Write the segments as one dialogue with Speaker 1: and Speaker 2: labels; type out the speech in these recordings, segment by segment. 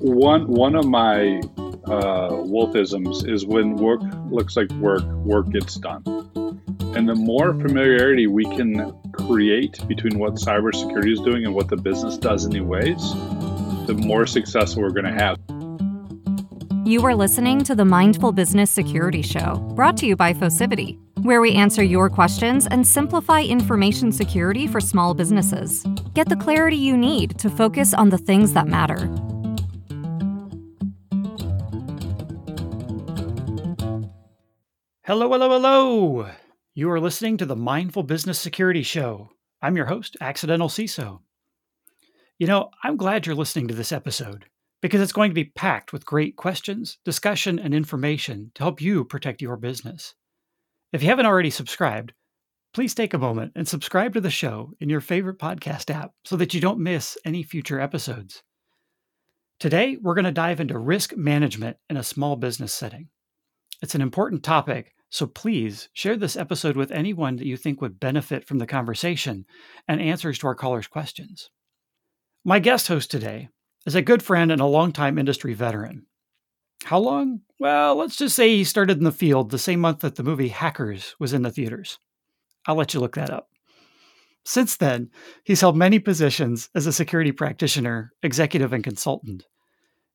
Speaker 1: one one of my uh, wolfisms is when work looks like work, work gets done. And the more familiarity we can create between what cybersecurity is doing and what the business does, anyways, the more successful we're going to have.
Speaker 2: You are listening to the Mindful Business Security Show, brought to you by Focivity, where we answer your questions and simplify information security for small businesses. Get the clarity you need to focus on the things that matter.
Speaker 3: Hello, hello, hello. You are listening to the Mindful Business Security Show. I'm your host, Accidental CISO. You know, I'm glad you're listening to this episode because it's going to be packed with great questions, discussion, and information to help you protect your business. If you haven't already subscribed, please take a moment and subscribe to the show in your favorite podcast app so that you don't miss any future episodes. Today, we're going to dive into risk management in a small business setting. It's an important topic so please share this episode with anyone that you think would benefit from the conversation and answers to our callers' questions. My guest host today is a good friend and a longtime industry veteran. How long? Well, let's just say he started in the field the same month that the movie Hackers was in the theaters. I'll let you look that up. Since then, he's held many positions as a security practitioner, executive, and consultant.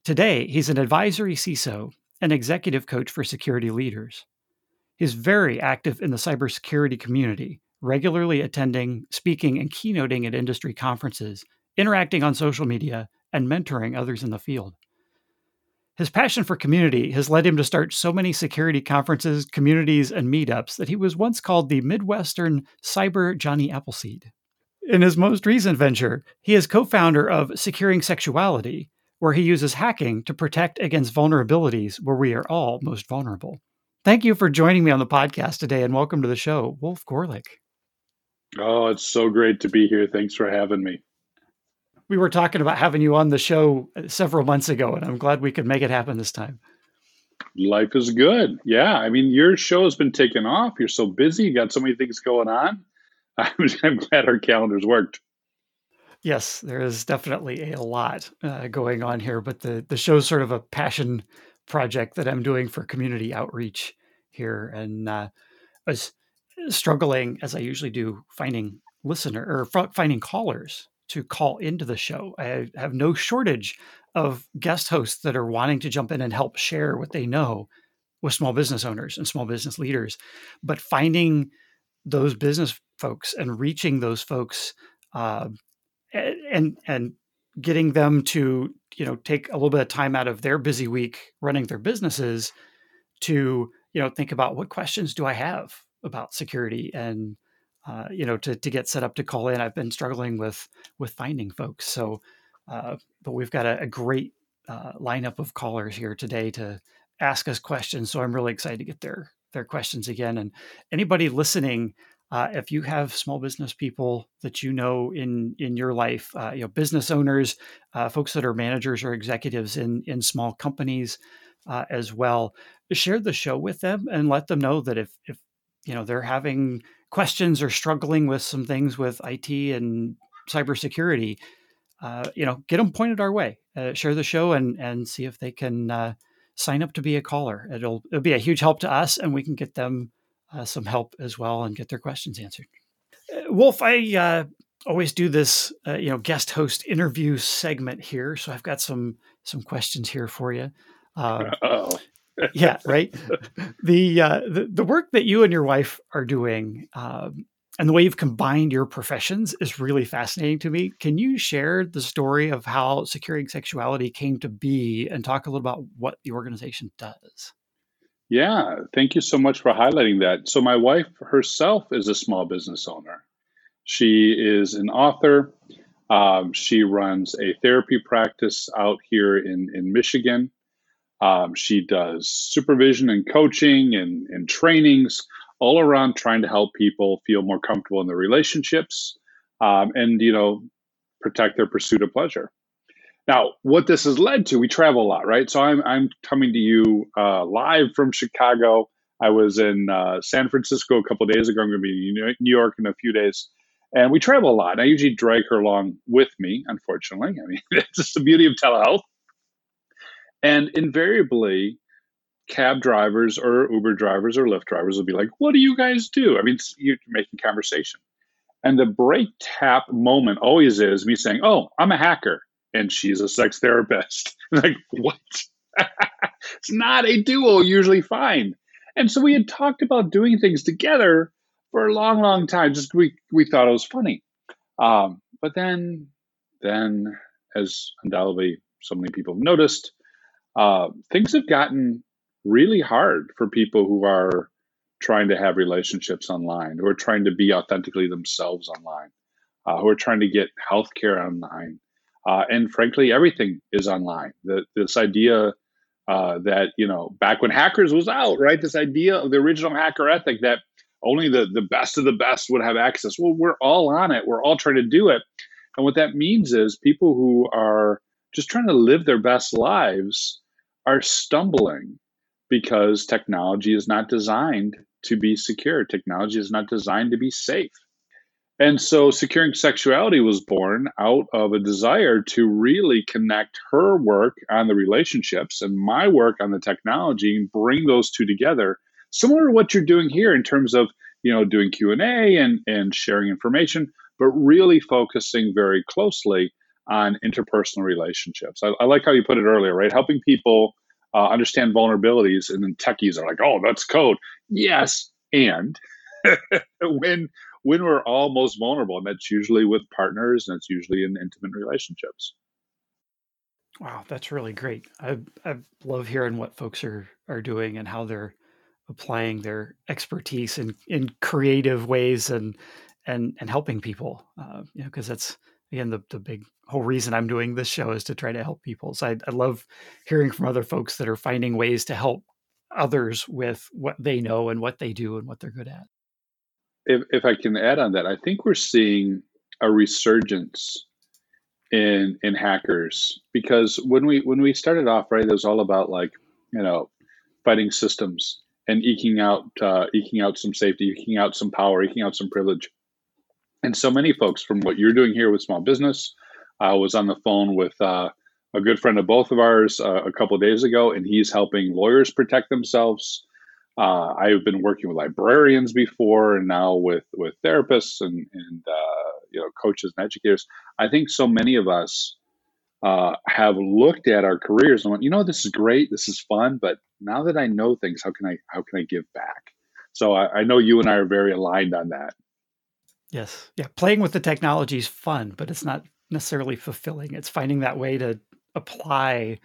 Speaker 3: Today, he's an advisory CISO and executive coach for security leaders. He's very active in the cybersecurity community, regularly attending, speaking, and keynoting at industry conferences, interacting on social media, and mentoring others in the field. His passion for community has led him to start so many security conferences, communities, and meetups that he was once called the Midwestern Cyber Johnny Appleseed. In his most recent venture, he is co founder of Securing Sexuality, where he uses hacking to protect against vulnerabilities where we are all most vulnerable. Thank you for joining me on the podcast today and welcome to the show, Wolf Goerlich.
Speaker 1: Oh, it's so great to be here. Thanks for having me.
Speaker 3: We were talking about having you on the show uh, several months ago, and I'm glad we could make it happen this time.
Speaker 1: Life is good. Yeah. I mean, your show has been taken off. You're so busy. You got so many things going on. I'm, glad our calendars worked.
Speaker 3: Yes, there is definitely a lot uh, going on here, but the, the show's sort of a passion project that I'm doing for community outreach here, and uh, I was struggling as I usually do finding listener or finding callers to call into the show. I have no shortage of guest hosts that are wanting to jump in and help share what they know with small business owners and small business leaders, but finding those business folks and reaching those folks uh, and and getting them to you know take a little bit of time out of their busy week running their businesses to you know think about what questions do i have about security and uh, you know to, to get set up to call in. I've been struggling with with finding folks. So uh, but we've got a, a great uh, lineup of callers here today to ask us questions. So i'm really excited to get their their questions again. And anybody listening uh, if you have small business people that you know in in your life, uh, you know business owners, uh, folks that are managers or executives in in small companies uh, as well, share the show with them and let them know that if if you know they're having questions or struggling with some things with IT and cybersecurity, uh, you know, get them pointed our way. Uh, share the show and and see if they can sign up to be a caller. It'll it'll be a huge help to us, and we can get them uh, some help as well and get their questions answered. Uh, Wolf, I uh, always do this, uh, you know, guest host interview segment here, so I've got some some questions here for you. Uh, yeah, right. the, uh, the the work that you and your wife are doing. Um, and the way you've combined your professions is really fascinating to me. Can you share the story of how securing sexuality came to be and talk a little about what the organization does?
Speaker 1: Yeah, thank you so much for highlighting that. So, my wife herself is a small business owner. She is an author. Um, she runs a therapy practice out here in, in Michigan. Um, she does supervision and coaching and, and trainings all around trying to help people feel more comfortable in their relationships um, and, you know, protect their pursuit of pleasure. Now, what this has led to, we travel a lot, right? So I'm, I'm coming to you uh, live from Chicago. I was in uh, San Francisco a couple days ago. I'm going to be in New York in a few days. And we travel a lot. I usually drag her along with me, unfortunately. I mean, it's just the beauty of telehealth. And invariably, cab drivers or Uber drivers or Lyft drivers will be like, What do you guys do? I mean, you're making conversation. And the break tap moment always is me saying, Oh, I'm a hacker and she's a sex therapist. like, what? it's not a duo usually fine. And so we had talked about doing things together for a long, long time. Just we we thought it was funny. Um, but then then as undoubtedly so many people have noticed, uh, things have gotten really hard for people who are trying to have relationships online, who are trying to be authentically themselves online, uh, who are trying to get healthcare online. Uh, and frankly, everything is online. The, this idea uh, that, you know, back when hackers was out, right? This idea of the original hacker ethic that only the, the best of the best would have access. Well, we're all on it. We're all trying to do it. And what that means is people who are just trying to live their best lives are stumbling because technology is not designed to be secure. Technology is not designed to be safe. And so securing sexuality was born out of a desire to really connect her work on the relationships and my work on the technology and bring those two together. Similar to what you're doing here in terms of, you know, doing Q&A and, and sharing information, but really focusing very closely on interpersonal relationships. I, I like how you put it earlier, right? Helping people uh, understand vulnerabilities, and then techies are like, "Oh, that's code." Yes, and when when we're all most vulnerable, and that's usually with partners, and it's usually in intimate relationships.
Speaker 3: Wow, that's really great. I I love hearing what folks are are doing and how they're applying their expertise in in creative ways and and and helping people. Uh, you know, because that's again the the big whole reason I'm doing this show is to try to help people. So I, I love hearing from other folks that are finding ways to help others with what they know and what they do and what they're good at.
Speaker 1: If, if I can add on that, I think we're seeing a resurgence in in hackers because when we when we started off, right, it was all about like you know fighting systems and eking out uh, eking out some safety, eking out some power, eking out some privilege. And so many folks from what you're doing here with small business, I was on the phone with uh, a good friend of both of ours uh, a couple days ago, and he's helping lawyers protect themselves. Uh, I've been working with librarians before, and now with with therapists and and uh, you know coaches and educators. I think so many of us uh, have looked at our careers and went, you know, this is great, this is fun, but now that I know things, how can I how can I give back? So I, I know you and I are very aligned on that.
Speaker 3: Yes, yeah, playing with the technology is fun, but it's not necessarily fulfilling. It's finding that way to apply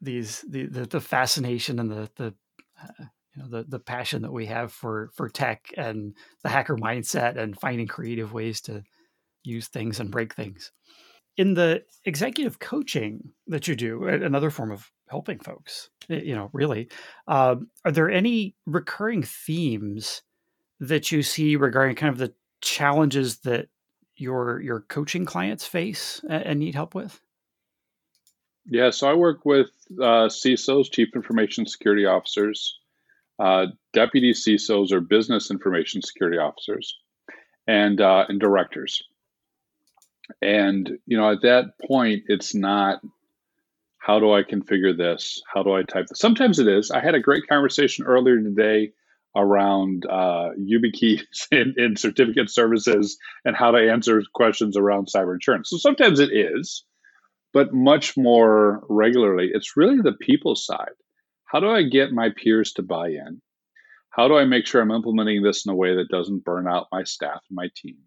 Speaker 3: these the the, the fascination and the the uh, you know the the passion that we have for for tech and the hacker mindset and finding creative ways to use things and break things. In the executive coaching that you do, another form of helping folks, you know, really, uh, are there any recurring themes that you see regarding kind of the challenges that your your coaching clients face and need help with?
Speaker 1: Yeah, so I work with uh, CISOs, Chief Information Security Officers, uh, deputy CISOs or Business Information Security Officers, and uh, and directors. And you know, at that point, it's not how do I configure this? How do I type this? Sometimes it is. I had a great conversation earlier today around uh, YubiKeys and, and certificate services and how to answer questions around cyber insurance. So sometimes it is, but much more regularly, it's really the people side. How do I get my peers to buy in? How do I make sure I'm implementing this in a way that doesn't burn out my staff and my team?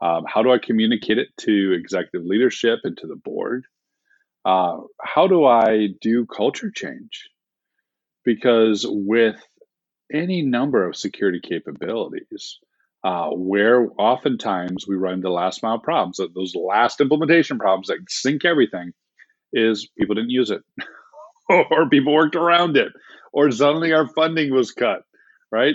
Speaker 1: Um, how do I communicate it to executive leadership and to the board? Uh, how do I do culture change? Because with any number of security capabilities uh, where oftentimes we run into last mile problems. Those last implementation problems that sink everything is people didn't use it, or people worked around it, or suddenly our funding was cut, right?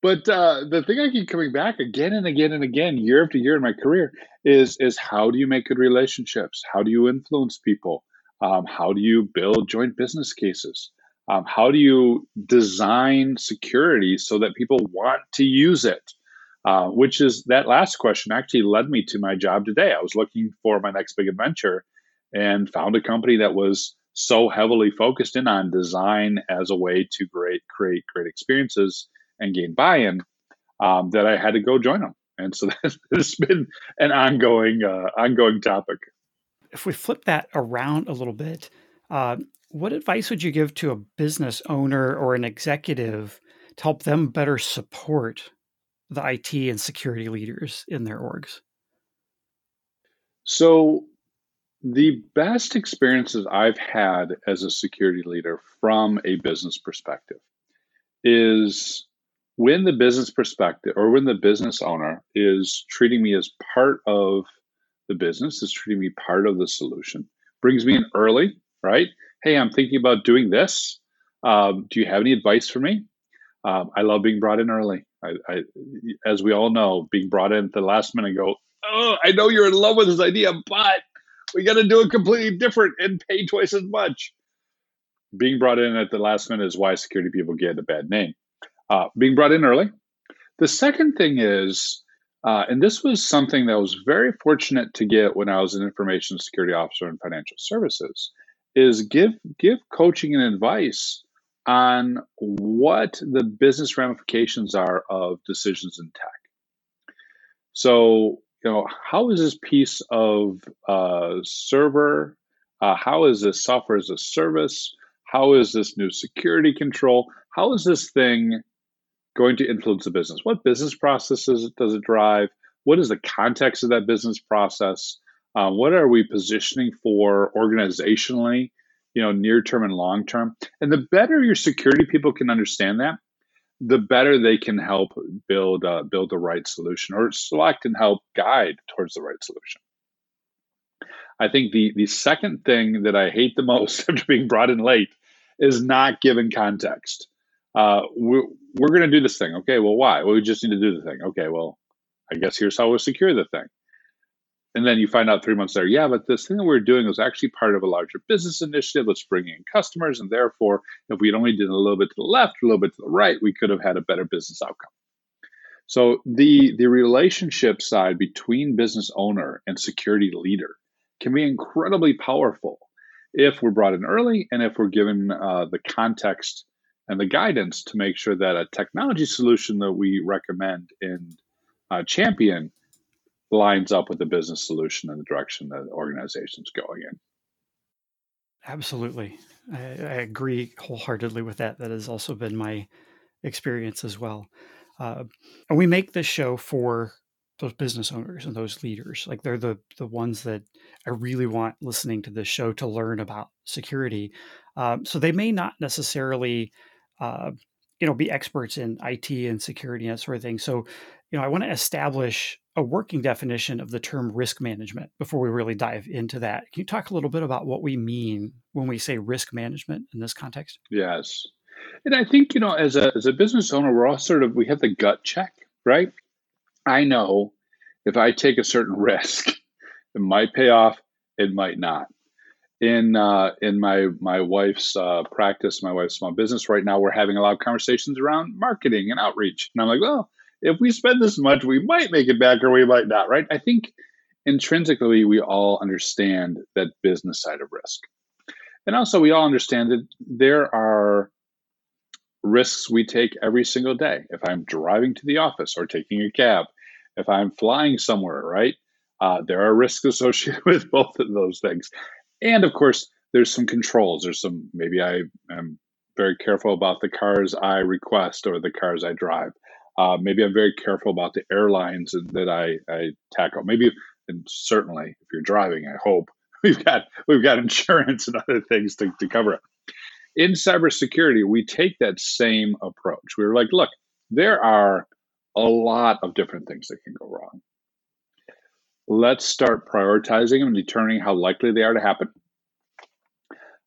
Speaker 1: But uh, the thing I keep coming back again and again and again, year after year in my career, is is how do you make good relationships? How do you influence people? Um, how do you build joint business cases? Um, how do you design security so that people want to use it? Uh, which is that last question actually led me to my job today. I was looking for my next big adventure and found a company that was so heavily focused in on design as a way to great, create great experiences and gain buy-in um, that I had to go join them. And so that's been an ongoing uh, ongoing topic.
Speaker 3: If we flip that around a little bit, uh, what advice would you give to a business owner or an executive to help them better support the IT and security leaders in their orgs?
Speaker 1: So, the best experiences I've had as a security leader from a business perspective is when the business perspective or when the business owner is treating me as part of the business, is treating me part of the solution, brings me in early, right? Hey, I'm thinking about doing this. Um, do you have any advice for me? Um, I love being brought in early. I, I, as we all know, being brought in at the last minute, go, oh, I know you're in love with this idea, but we got to do it completely different and pay twice as much. Being brought in at the last minute is why security people get a bad name. Uh, being brought in early. The second thing is, uh, and this was something that I was very fortunate to get when I was an information security officer in financial services, is give give coaching and advice on what the business ramifications are of decisions in tech. So, you know, how is this piece of uh, server? Uh, how is this software as a service? How is this new security control? How is this thing going to influence the business? What business processes does it drive? What is the context of that business process? Uh, what are we positioning for organizationally you know, near term and long term. And the better your security people can understand that, the better they can help build uh, build the right solution or select and help guide towards the right solution. I think the the second thing that I hate the most after being brought in late is not given context. Uh, we're we're going to do this thing. Okay, well, why? Well, we just need to do the thing. Okay, well, I guess here's how we secure the thing and then you find out three months later, yeah, but this thing that we are doing was actually part of a larger business initiative. Let's bring in customers, and therefore, if we'd only did a little bit to the left, a little bit to the right, we could have had a better business outcome. So the the relationship side between business owner and security leader can be incredibly powerful if we're brought in early and if we're given uh, the context and the guidance to make sure that a technology solution that we recommend and uh, champion lines up with the business solution and the direction that the organization's going in.
Speaker 3: Absolutely. I, I, agree wholeheartedly with that. That has also been my experience as well. Uh, and we make this show for those business owners and those leaders. Like they're the the ones that I really want listening to this show to learn about security. Um, so they may not necessarily, uh, you know, be experts in IT and security and that sort of thing. So, you know, I want to establish a working definition of the term risk management before we really dive into that. Can you talk a little bit about what we mean when we say risk management in this context?
Speaker 1: Yes. And I think, you know, as a, as a business owner, we're all sort of, we have the gut check, right? I know if I take a certain risk, it might pay off, it might not. In uh, in my my wife's uh, practice, my wife's small business right now, we're having a lot of conversations around marketing and outreach, and I'm like, well, if we spend this much, we might make it back or we might not, right? I think intrinsically we all understand that business side of risk. And also, we all understand that there are risks we take every single day. If I'm driving to the office or taking a cab, if I'm flying somewhere, right? Uh, there are risks associated with both of those things. And of course, there's some controls. There's some, maybe I am very careful about the cars I request or the cars I drive. Uh, maybe I'm very careful about the airlines that I, I tackle. Maybe, and certainly, if you're driving, I hope we've got we've got insurance and other things to, to cover it. In cybersecurity, we take that same approach. We're like, look, there are a lot of different things that can go wrong. Let's start prioritizing and determining how likely they are to happen.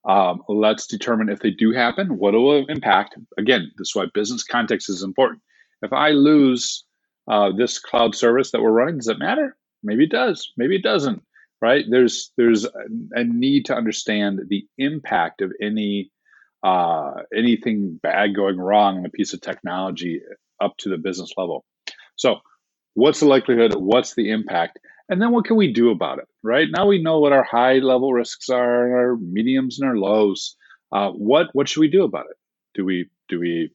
Speaker 1: Um, let's determine if they do happen, what it will impact. Again, this is why business context is important. If I lose uh, this cloud service that we're running, does it matter? Maybe it does. Maybe it doesn't. Right? There's there's a need to understand the impact of any uh, anything bad going wrong in a piece of technology up to the business level. So, what's the likelihood? What's the impact? And then what can we do about it, right? Now we know what our high level risks are, our mediums and our lows. Uh, what what should we do about it? Do we do we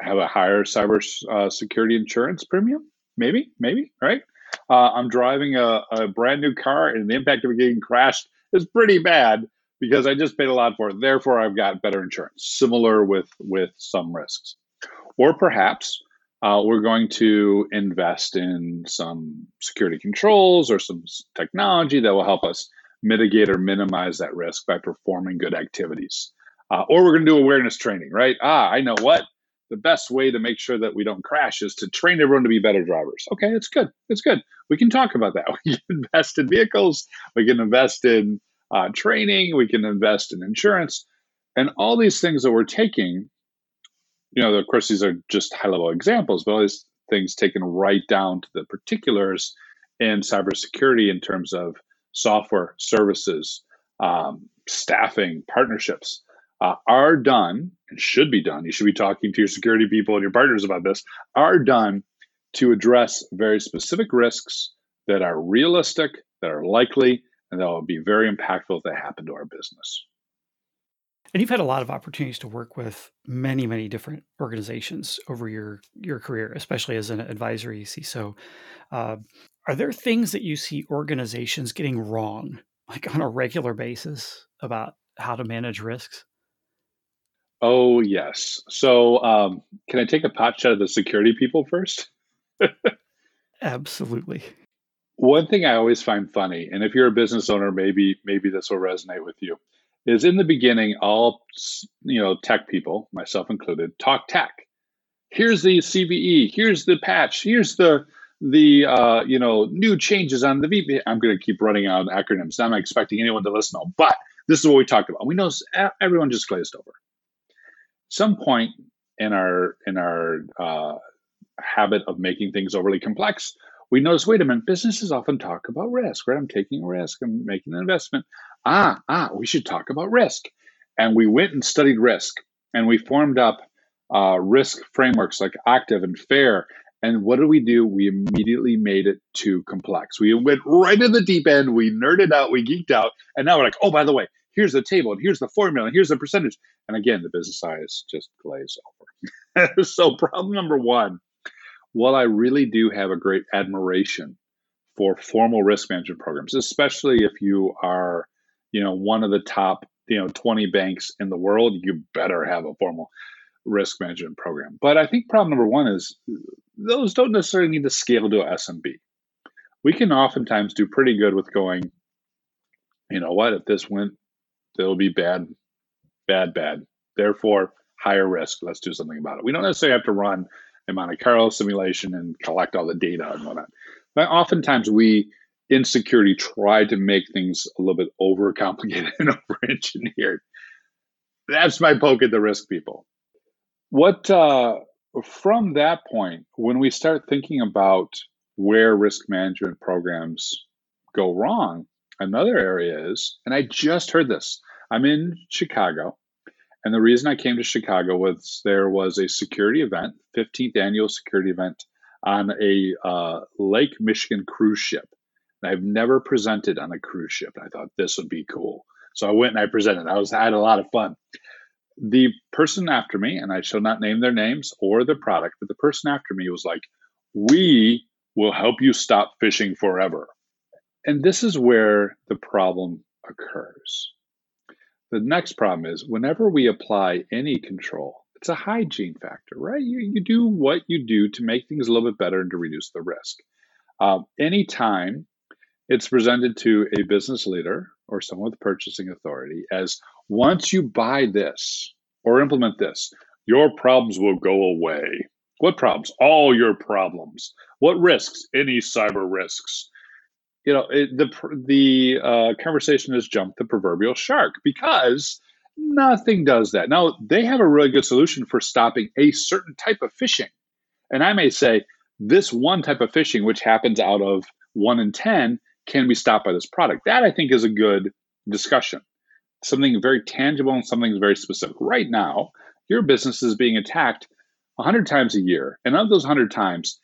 Speaker 1: have a higher cyber uh, security insurance premium? Maybe, maybe, right? Uh, I'm driving a, a brand new car, and the impact of it getting crashed is pretty bad because I just paid a lot for it. Therefore, I've got better insurance. Similar with with some risks, or perhaps uh, we're going to invest in some security controls or some technology that will help us mitigate or minimize that risk by performing good activities. Uh, or we're going to do awareness training, right? Ah, I know what the best way to make sure that we don't crash is to train everyone to be better drivers. Okay, it's good. It's good. We can talk about that. We can invest in vehicles. We can invest in uh, training. We can invest in insurance. And all these things that we're taking, you know, of course, these are just high level examples, but all these things taken right down to the particulars in cybersecurity in terms of software, services, um, staffing, partnerships uh, are done and should be done. You should be talking to your security people and your partners about this. Are done to address very specific risks that are realistic, that are likely, and that will be very impactful if they happen to our business.
Speaker 3: And you've had a lot of opportunities to work with many, many different organizations over your your career, especially as an advisory CISO. Uh, are there things that you see organizations getting wrong, like on a regular basis, about how to manage risks?
Speaker 1: Oh, yes. So, um, can I take a pot shot at the security people first?
Speaker 3: Absolutely.
Speaker 1: One thing I always find funny, and if you're a business owner, maybe maybe this will resonate with you, is in the beginning, all you know, tech people, myself included, talk tech. Here's the CVE. Here's the patch. Here's the the uh, you know new changes on the VP. I'm going to keep running out of acronyms. I'm not expecting anyone to listen, but this is what we talked about. We know everyone just glazed over some point in our in our uh, habit of making things overly complex, we notice, wait a minute, businesses often talk about risk, right? I'm taking a risk, I'm making an investment. Ah, ah, we should talk about risk. And we went and studied risk and we formed up uh, risk frameworks like OCTAVE and FAIR. And what did we do? We immediately made it too complex. We went right in the deep end, we nerded out, we geeked out. And now we're like, oh, by the way, here's the table and here's the formula and here's the percentage. And again, the business eyes just glaze over. so problem number one, while I really do have a great admiration for formal risk management programs, especially if you are, you know, one of the top, you know, 20 banks in the world, you better have a formal risk management program. But I think problem number one is those don't necessarily need to scale to SMB. We can oftentimes do pretty good with going, you know what, if this went it'll be bad, bad, bad. Therefore, higher risk. Let's do something about it. We don't necessarily have to run a Monte Carlo simulation and collect all the data and whatnot. But oftentimes we in security try to make things a little bit overcomplicated and over-engineered. That's my poke at the risk people. What uh, from that point, when we start thinking about where risk management programs go wrong, another area is, and I just heard this I'm in Chicago. And the reason I came to Chicago was there was a security event, 15th annual security event on a uh, Lake Michigan cruise ship. And I've never presented on a cruise ship. I thought this would be cool. So I went and I presented. I was I had a lot of fun. The person after me, and I shall not name their names or the product, but the person after me was like, "We will help you stop phishing forever." And this is where the problem occurs. The next problem is whenever we apply any control, it's a hygiene factor, right? You, you do what you do to make things a little bit better and to reduce the risk. Um, anytime it's presented to a business leader or someone with purchasing authority as once you buy this or implement this, your problems will go away. What problems? All your problems. What risks? Any cyber risks you know it, the the uh, conversation has jumped the proverbial shark because nothing does that. Now they have a really good solution for stopping a certain type of phishing, and I may say this one type of phishing, which happens out of one in ten, can be stopped by this product. That I think is a good discussion. Something very tangible and something very specific. Right now, your business is being attacked 100 times a year, and of those 100 times,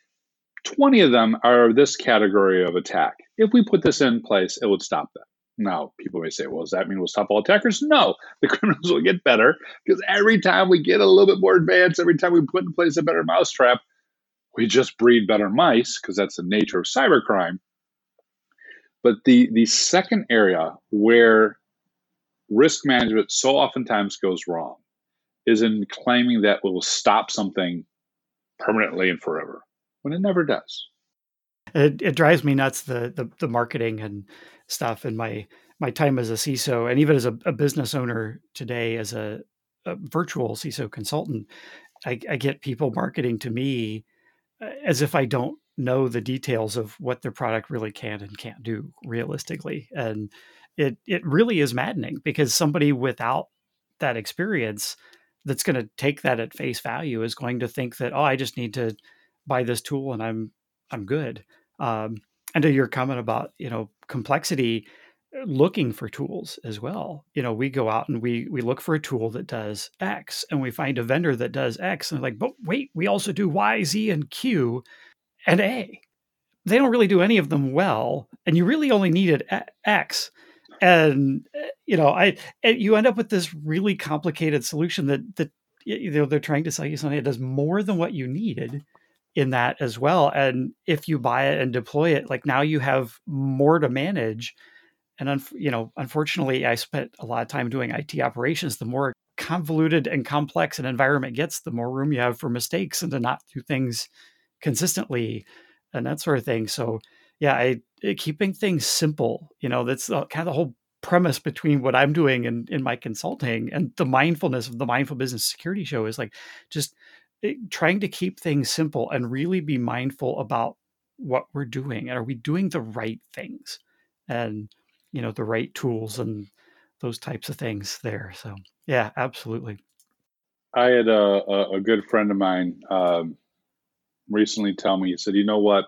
Speaker 1: 20 of them are this category of attack. If we put this in place, it would stop them. Now, people may say, well, does that mean we'll stop all attackers? No, the criminals will get better because every time we get a little bit more advanced, every time we put in place a better mousetrap, we just breed better mice because that's the nature of cybercrime. But the, the second area where risk management so oftentimes goes wrong is in claiming that we will stop something permanently and forever when it never does.
Speaker 3: It, it drives me nuts the, the, the marketing and stuff and my my time as a CISO and even as a, a business owner today as a, a virtual CISO consultant, I, I, get people marketing to me uh, as if I don't know the details of what their product really can and can't do realistically, and it it really is maddening because somebody without that experience that's going to take that at face value is going to think that oh I just need to buy this tool and I'm I'm good. Um, and to your comment about you know complexity, uh, looking for tools as well. You know, we go out and we we look for a tool that does X, and we find a vendor that does X, and like, but wait, we also do Y, Z, and Q, and A. They don't really do any of them well, and you really only needed X. And uh, you know, I you end up with this really complicated solution that that you know they're trying to sell you something that does more than what you needed in that as well. And if you buy it and deploy it, like now you have more to manage. And un- you know, unfortunately, I spent a lot of time doing IT operations. The more convoluted and complex an environment gets, the more room you have for mistakes and to not do things consistently and that sort of thing. So, yeah, I, eh, keeping things simple. You know, that's kind of the whole premise between what I'm doing in, in my consulting and the mindfulness of the mindful business security show is like just trying to keep things simple and really be mindful about what we're doing and are we doing the right things? And you know the right tools and those types of things there so yeah absolutely.
Speaker 1: I had a, a good friend of mine um, recently tell me he said you know what?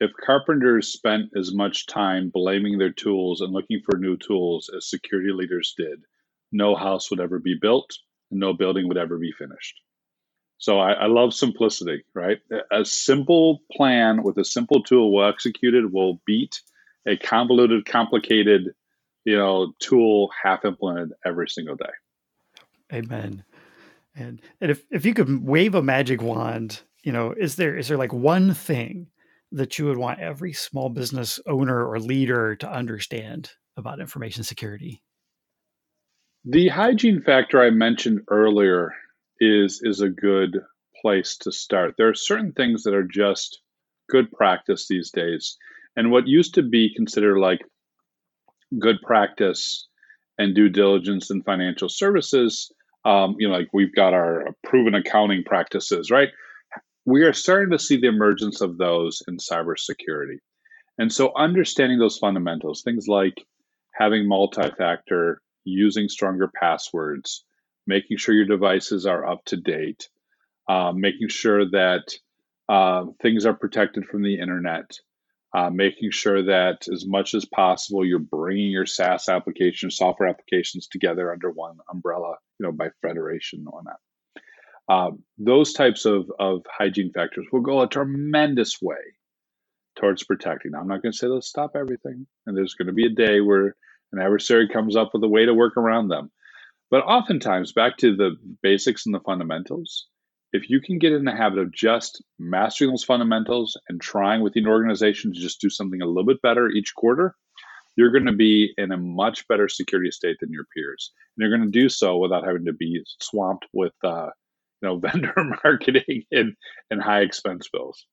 Speaker 1: If carpenters spent as much time blaming their tools and looking for new tools as security leaders did no house would ever be built and no building would ever be finished so I, I, love simplicity, right? A simple plan with a simple tool well executed will beat a convoluted, complicated, you know, tool half implemented every single day.
Speaker 3: Amen. And and if, if you could wave a magic wand, you know, is there is there like one thing that you would want every small business owner or leader to understand about information security?
Speaker 1: The hygiene factor I mentioned earlier is is a good place to start. There are certain things that are just good practice these days. And what used to be considered like good practice and due diligence in financial services, um, you know, like we've got our proven accounting practices, right? We are starting to see the emergence of those in cybersecurity. And so understanding those fundamentals, things like having multi factor, using stronger passwords, making sure your devices are up to date, uh, making sure that uh, things are protected from the internet, uh, making sure that as much as possible you're bringing your SaaS applications, software applications together under one umbrella, you know, by federation and whatnot. Um, those types of, of hygiene factors will go a tremendous way towards protecting. I'm not going to say let's stop everything, and there's going to be a day where an adversary comes up with a way to work around them. But oftentimes, back to the basics and the fundamentals, if you can get in the habit of just mastering those fundamentals and trying within your organization to just do something a little bit better each quarter, you're going to be in a much better security state than your peers. And you're going to do so without having to be swamped with, uh, you know, vendor marketing and, and high expense bills.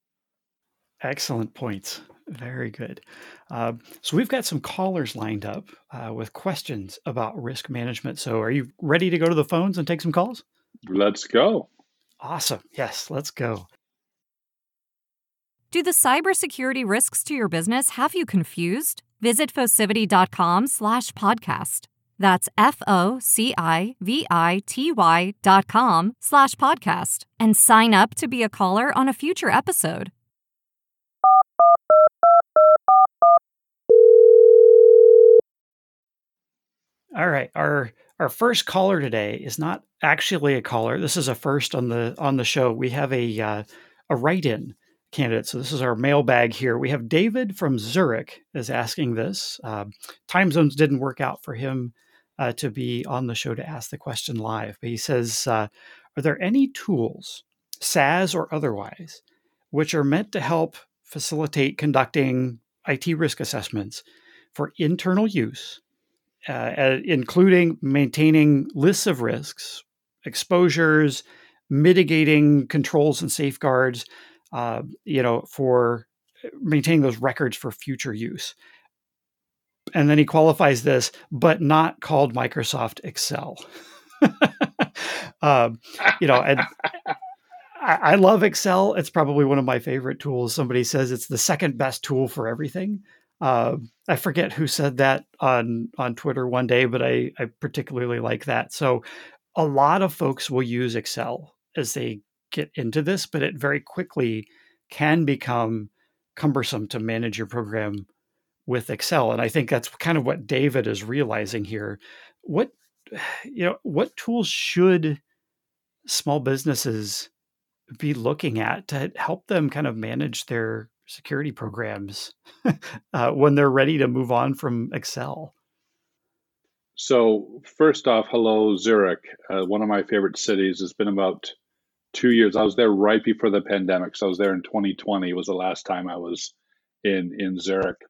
Speaker 3: Excellent points. Very good. Uh, so we've got some callers lined up uh, with questions about risk management. So are you ready to go to the phones and take some calls?
Speaker 1: Let's go.
Speaker 3: Awesome. Yes, let's go.
Speaker 2: Do the cybersecurity risks to your business have you confused? Visit Focivity.com slash podcast. That's F-O-C-I-V-I-T-Y dot com slash podcast and sign up to be a caller on a future episode.
Speaker 3: All right. Our our first caller today is not actually a caller. This is a first on the on the show. We have a uh, a write in candidate. So this is our mailbag here. We have David from Zurich is asking this. Uh, time zones didn't work out for him uh, to be on the show to ask the question live, but he says, uh, "Are there any tools, SaaS or otherwise, which are meant to help facilitate conducting IT risk assessments for internal use, uh, including maintaining lists of risks, exposures, mitigating controls and safeguards, uh, you know, for maintaining those records for future use. And then he qualifies this, but not called Microsoft Excel. um, you know, and I, love Excel. It's probably one of my favorite tools. Somebody says it's the second best tool for everything. Uh, I forget who said that on on Twitter one day, but I, I particularly like that. So a lot of folks will use Excel as they get into this, but it very quickly can become cumbersome to manage your program with Excel. And I think that's kind of what David is realizing here. What you know, what tools should small businesses be looking at to help them kind of manage their security programs uh, when they're ready to move on from Excel?
Speaker 1: So, first off, hello, Zurich, uh, one of my favorite cities. It's been about two years. I was there right before the pandemic. So, I was there in 2020, was the last time I was in, in Zurich.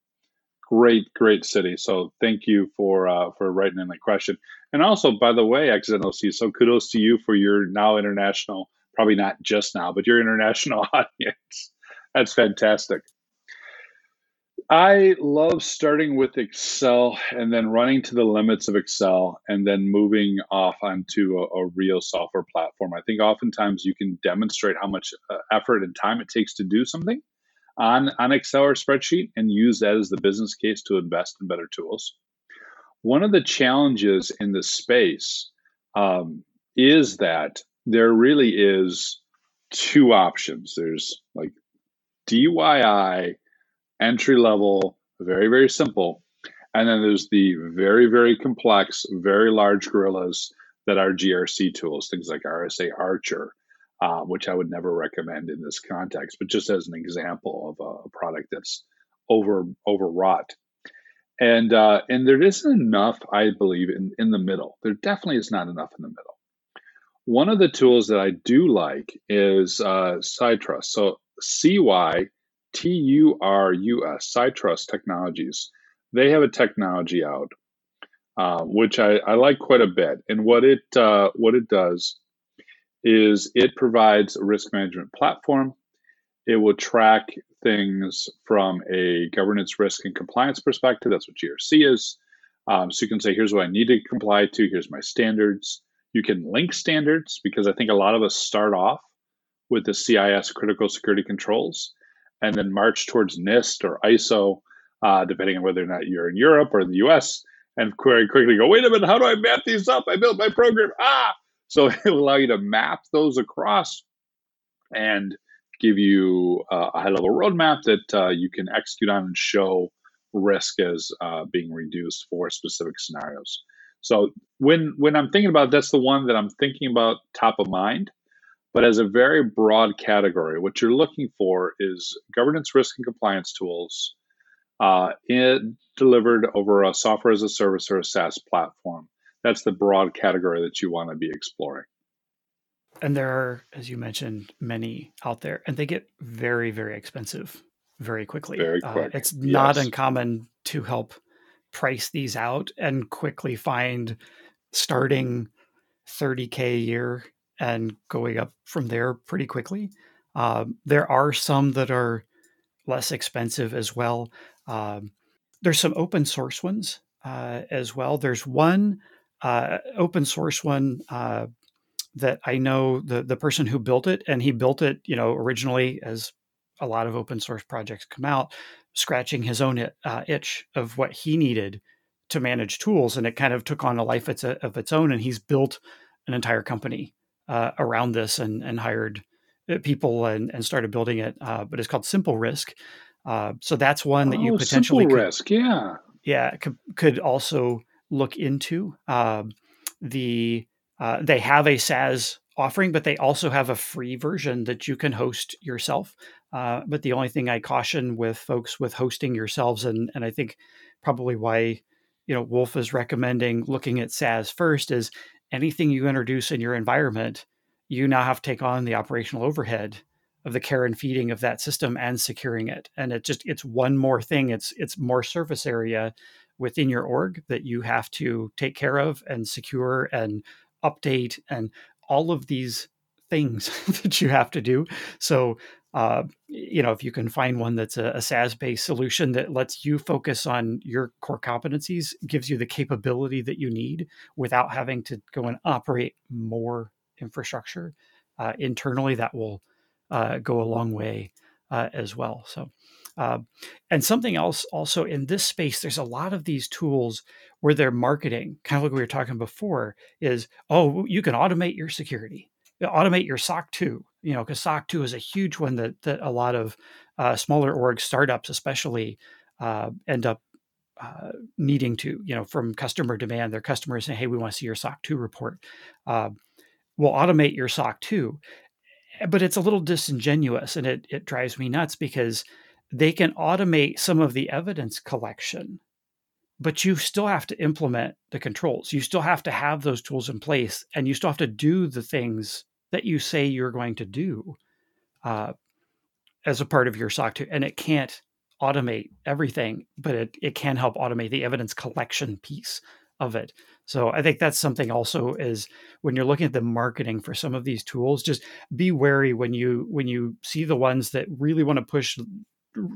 Speaker 1: Great, great city. So, thank you for uh, for writing in the question. And also, by the way, XNOC, so kudos to you for your now international, probably not just now, but your international audience. That's fantastic. I love starting with Excel and then running to the limits of Excel and then moving off onto a, a real software platform. I think oftentimes you can demonstrate how much uh, effort and time it takes to do something on, on Excel or spreadsheet and use that as the business case to invest in better tools. One of the challenges in this space um, is that there really is two options. There's like DIY entry level, very, very simple. And then there's the very, very complex, very large gorillas that are GRC tools, things like RSA Archer, uh, which I would never recommend in this context, but just as an example of a, a product that's over overwrought. And uh, and there isn't enough, I believe, in, in the middle. There definitely is not enough in the middle. One of the tools that I do like is uh, Cyturus. So CY T U R U S, Cyturus Technologies. They have a technology out, uh, which I, I like quite a bit. And what it uh, what it does is it provides a risk management platform. It will track things from a governance, risk, and compliance perspective. That's what GRC is. Um, so you can say, here's what I need to comply to. Here's my standards. You can link standards because I think a lot of us start off with the CIS critical security controls and then march towards NIST or ISO, uh, depending on whether or not you're in Europe or in the US, and quickly go, wait a minute, how do I map these up? I built my program. Ah! So it'll allow you to map those across and give you uh, a high level roadmap that uh, you can execute on and show risk as uh, being reduced for specific scenarios. So when when I'm thinking about that's the one that I'm thinking about top of mind. But as a very broad category, what you're looking for is governance, risk, and compliance tools uh, delivered over a software as a service or a SaaS platform. That's the broad category that you want to be exploring.
Speaker 3: And there are, as you mentioned, many out there, and they get very, very expensive very quickly.
Speaker 1: Very uh, quick. Uh,
Speaker 3: it's not uncommon to help price these out and quickly find starting 30K a year and going up from there pretty quickly. Um, there are some that are less expensive as well. Um, there's some open source ones uh, as well. There's one uh, open source one uh, that I know the the person who built it, and he built it, you know, originally as a lot of open source projects come out, scratching his own it, uh, itch of what he needed to manage tools, and it kind of took on a life of its own. And he's built an entire company uh, around this and, and hired uh, people and, and started building it. Uh, but it's called Simple Risk. Uh, so that's one that you oh, potentially
Speaker 1: Simple
Speaker 3: could,
Speaker 1: Risk, yeah,
Speaker 3: yeah, could, could also look into. Um, the uh, they have a SaaS offering, but they also have a free version that you can host yourself. Uh, but the only thing I caution with folks with hosting yourselves, and and I think probably why you know Wolf is recommending looking at SaaS first is anything you introduce in your environment, you now have to take on the operational overhead of the care and feeding of that system and securing it. And it just it's one more thing. It's it's more surface area within your org that you have to take care of and secure and update and all of these things that you have to do. So uh, you know, if you can find one that's a, a SaaS-based solution that lets you focus on your core competencies, gives you the capability that you need without having to go and operate more infrastructure uh, internally, that will uh, go a long way uh, as well. So, uh, and something else also in this space, there's a lot of these tools where they're marketing, kind of like we were talking before, is oh, you can automate your security, automate your SOC 2, you know, because SOC 2 is a huge one that, that a lot of uh, smaller org startups, especially, uh, end up uh, needing to, you know, from customer demand, their customers say, hey, we want to see your SOC 2 report. Uh, we'll automate your SOC 2 but it's a little disingenuous and it, it drives me nuts because they can automate some of the evidence collection but you still have to implement the controls. You still have to have those tools in place and you still have to do the things that you say you're going to do uh, as a part of your soc 2 and it can't automate everything but it, it can help automate the evidence collection piece of it. So I think that's something also is when you're looking at the marketing for some of these tools, just be wary when you when you see the ones that really want to push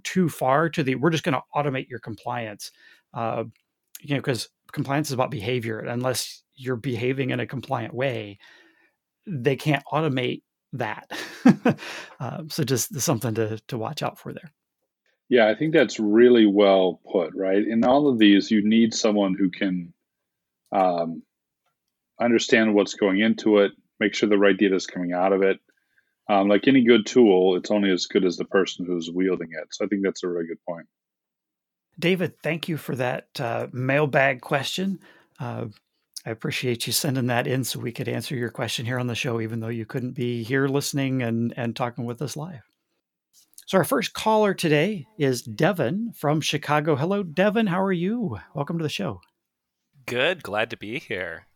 Speaker 3: too far to the we're just going to automate your compliance. Uh, you know, because compliance is about behavior. Unless you're behaving in a compliant way, they can't automate that. uh, so just something to to watch out for there.
Speaker 1: Yeah, I think that's really well put. Right, in all of these, you need someone who can um, understand what's going into it, make sure the right data is coming out of it. Um, like any good tool, it's only as good as the person who's wielding it. So I think that's a really good point.
Speaker 3: David, thank you for that uh, mailbag question. Uh, I appreciate you sending that in so we could answer your question here on the show, even though you couldn't be here listening and, and talking with us live. So, our first caller today is Devin from Chicago. Hello, Devin. How are you? Welcome to the show.
Speaker 4: Good. Glad to be here.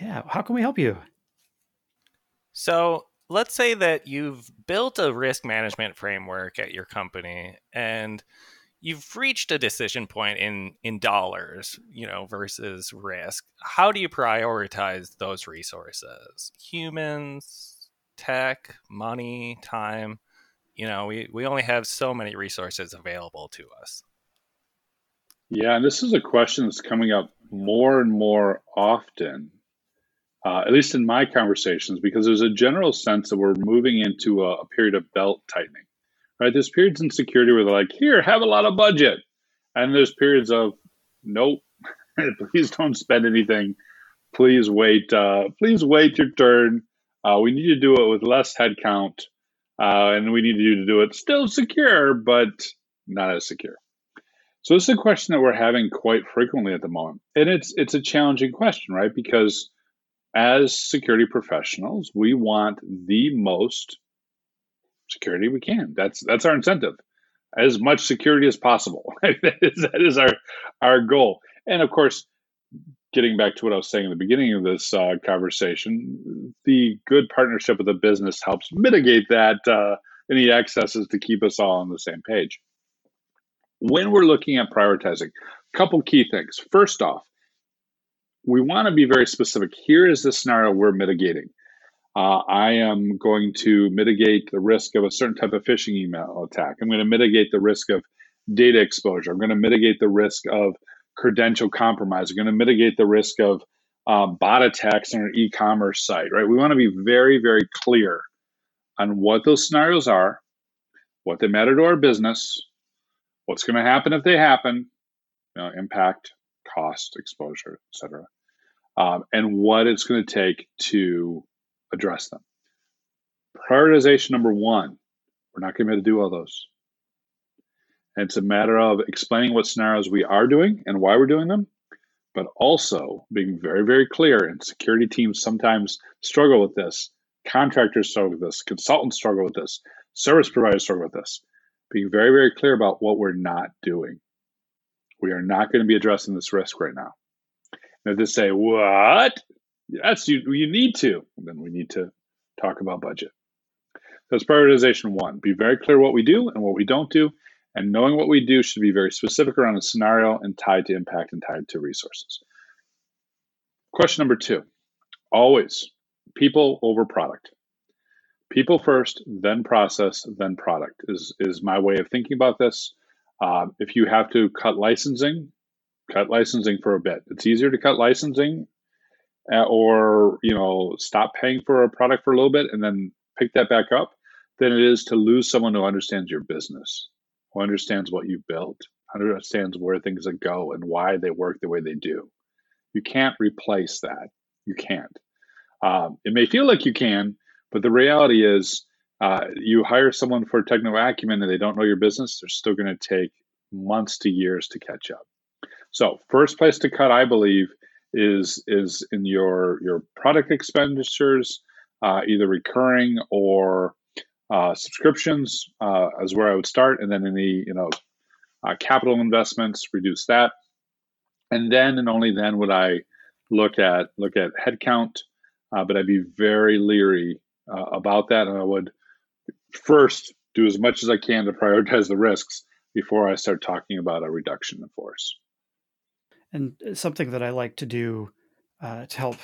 Speaker 3: Yeah. How can we help you?
Speaker 4: So, let's say that you've built a risk management framework at your company and you've reached a decision point in in dollars, you know, versus risk. How do you prioritize those resources? Humans, tech, money, time. You know, we, we only have so many resources available to us.
Speaker 1: Yeah, and this is a question that's coming up more and more often, uh, at least in my conversations, because there's a general sense that we're moving into a, a period of belt tightening, right? There's periods in security where they're like, here, have a lot of budget. And there's periods of, nope, please don't spend anything. Please wait. Uh, please wait your turn. Uh, we need to do it with less headcount, uh, and we need you to do it still secure, but not as secure. So this is a question that we're having quite frequently at the moment. And it's it's a challenging question, right? Because as security professionals, we want the most security we can. That's that's our incentive. As much security as possible. that, is, that is our our goal. And of course, getting back to what I was saying in the beginning of this uh, conversation, the good partnership with the business helps mitigate that uh, any excesses to keep us all on the same page when we're looking at prioritizing, a couple key things. First off, we want to be very specific. Here is the scenario we're mitigating. Uh, I am going to mitigate the risk of a certain type of phishing email attack. I'm going to mitigate the risk of data exposure. I'm going to mitigate the risk of credential compromise. I'm going to mitigate the risk of uh, bot attacks on an e-commerce site. Right? We want to be very, very clear on what those scenarios are, what they matter to our business, what's going to happen if they happen, you know, impact, cost, exposure, etc., um, and what it's going to take to address them. Prioritization number one, we're not going to be able to do all those. And it's a matter of explaining what scenarios we are doing and why we're doing them, but also being very, very clear. And security teams sometimes struggle with this. Contractors struggle with this. Consultants struggle with this. Service providers struggle with this. Being very, very clear about what we're not doing. We are not going to be addressing this risk right now. And if they say, what? Yes, you, you need to. Then we need to talk about budget. That's prioritization one. Be very clear what we do and what we don't do. And knowing what we do should be very specific around a scenario and tied to impact and tied to resources. Question number two always people over product. People first, then process, then product is, is my way of thinking about this. Uh, if you have to cut licensing, cut licensing for a bit. It's easier to cut licensing or you know stop paying for a product for a little bit and then pick that back up than it is to lose someone who understands your business, who understands what you built, understands where things go and why they work the way they do. You can't replace that. You can't. Um, it may feel like you can, but the reality is, uh, you hire someone for technical acumen and they don't know your business, they're still going to take months to years to catch up. So, first place to cut, I believe, is is in your your product expenditures, uh, either recurring or uh, subscriptions, uh, is where I would start, and then any you know uh, capital investments, reduce that, and then and only then would I look at look at headcount. Uh, but I'd be very leery uh, about that, and I would first do as much as I can to prioritize the risks before I start talking about a reduction in force.
Speaker 3: And something that I like to do uh, to help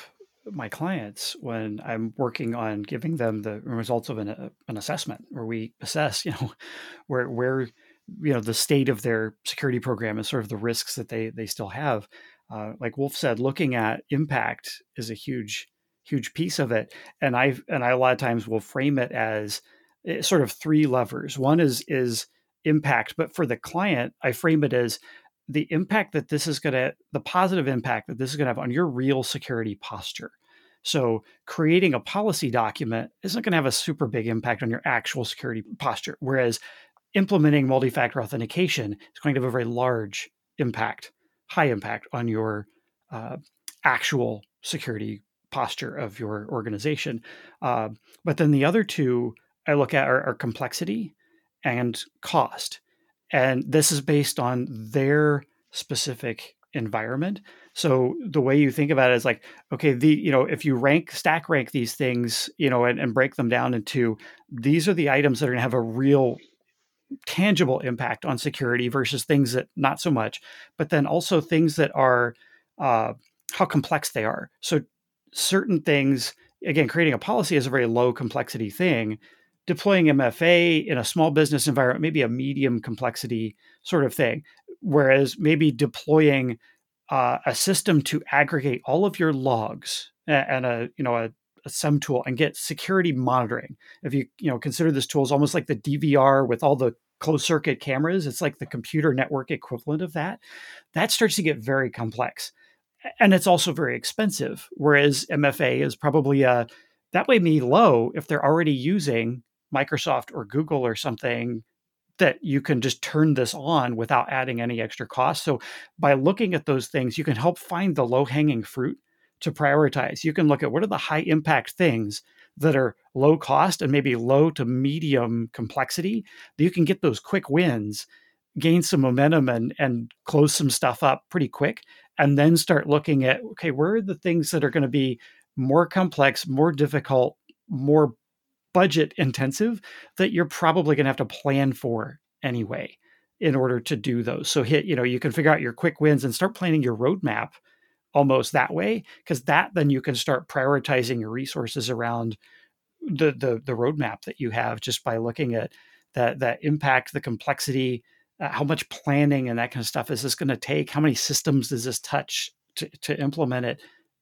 Speaker 3: my clients when I'm working on giving them the results of an, uh, an assessment where we assess, you know, where where you know the state of their security program and sort of the risks that they they still have. Uh, like Wolf said, looking at impact is a huge huge piece of it, and I and I a lot of times will frame it as eh, sort of three levers. One is is impact, but for the client, I frame it as the impact that this is going to, the positive impact that this is going to have on your real security posture. So, creating a policy document isn't going to have a super big impact on your actual security posture, whereas implementing multi factor authentication is going to have a very large impact, high impact on your uh, actual security posture of your organization. Uh, but then the other two I look at are, are complexity and cost and this is based on their specific environment. So the way you think about it is like okay the you know if you rank stack rank these things you know and, and break them down into these are the items that are going to have a real tangible impact on security versus things that not so much but then also things that are uh, how complex they are. So certain things again creating a policy is a very low complexity thing deploying MFA in a small business environment, maybe a medium complexity sort of thing. Whereas maybe deploying uh, a system to aggregate all of your logs and a you know a, a SIEM tool and get security monitoring. If you you know consider this tool is almost like the DVR with all the closed circuit cameras, it's like the computer network equivalent of that. That starts to get very complex, and it's also very expensive. Whereas MFA is probably a that way be low if they're already using Microsoft or Google or something that you can just turn this on without adding any extra cost. So by looking at those things, you can help find the low hanging fruit to prioritize. You can look at what are the high impact things that are low cost and maybe low to medium complexity that you can get those quick wins, gain some momentum and and close some stuff up pretty quick and then start looking at okay, where are the things that are going to be more complex, more difficult, more budget intensive that you're probably going to have to plan for anyway in order to do those. So hit, you know, you can figure out your quick wins and start planning your roadmap almost that way because that then you can start prioritizing your resources around the the the roadmap that you have just by looking at that that impact, the complexity, uh, how much planning and that kind of stuff is this going to take? How many systems does this touch to, to implement it?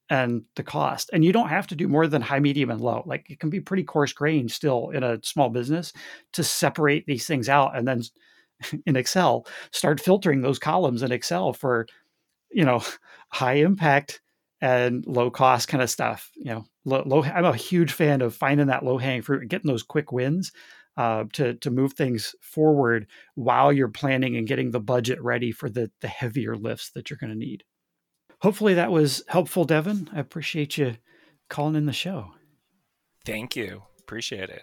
Speaker 3: And the cost. And you don't have to do more than high, medium, and low. Like it can be pretty coarse grained still in a small business to separate these things out and then in Excel start filtering those columns in Excel for, you know, high impact and low cost kind of stuff. You know, low, low I'm a huge fan of finding that low hanging fruit and getting those quick wins. Uh, to to move things forward while you're planning and getting the budget ready for the the heavier lifts that you're going to need hopefully that was helpful, Devin. I appreciate you calling in the show.
Speaker 4: Thank you. Appreciate it.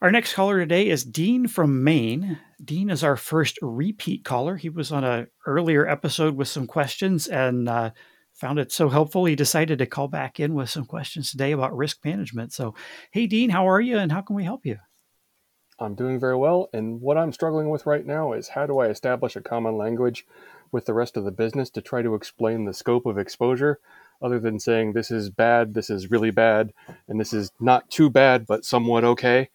Speaker 3: Our next caller today is Dean from Maine. Dean is our first repeat caller. He was on an earlier episode with some questions and uh, found it so helpful. He decided to call back in with some questions today about risk management. So, hey, Dean, how are you and how can we help you?
Speaker 5: I'm doing very well. And what I'm struggling with right now is how do I establish a common language with the rest of the business to try to explain the scope of exposure other than saying this is bad, this is really bad, and this is not too bad, but somewhat okay?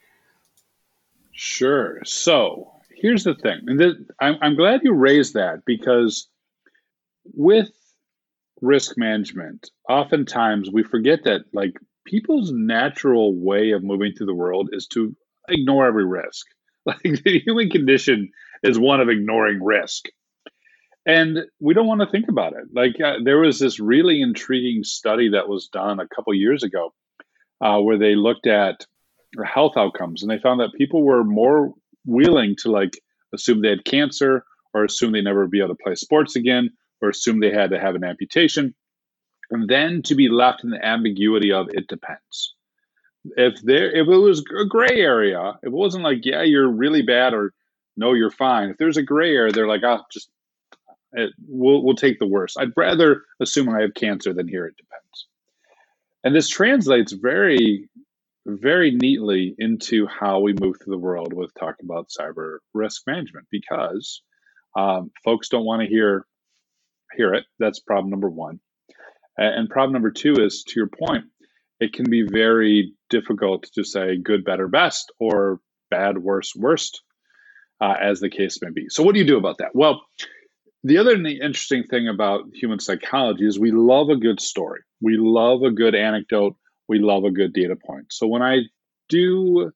Speaker 1: Sure. So here's the thing. And th- I'm, I'm glad you raised that because with risk management, oftentimes we forget that like people's natural way of moving through the world is to ignore every risk. Like the human condition is one of ignoring risk. And we don't want to think about it. Like uh, there was this really intriguing study that was done a couple years ago uh, where they looked at health outcomes and they found that people were more willing to like assume they had cancer or assume they'd never be able to play sports again or assume they had to have an amputation, and then to be left in the ambiguity of it depends. If there, if it was a gray area, it wasn't like yeah you're really bad or no you're fine. If there's a gray area, they're like oh just it, we'll we'll take the worst. I'd rather assume I have cancer than hear it depends. And this translates very very neatly into how we move through the world with talking about cyber risk management because um, folks don't want to hear hear it. That's problem number one. And problem number two is to your point, it can be very difficult to say good, better, best, or bad, worse, worst, uh, as the case may be. So, what do you do about that? Well, the other interesting thing about human psychology is we love a good story. We love a good anecdote. We love a good data point. So, when I do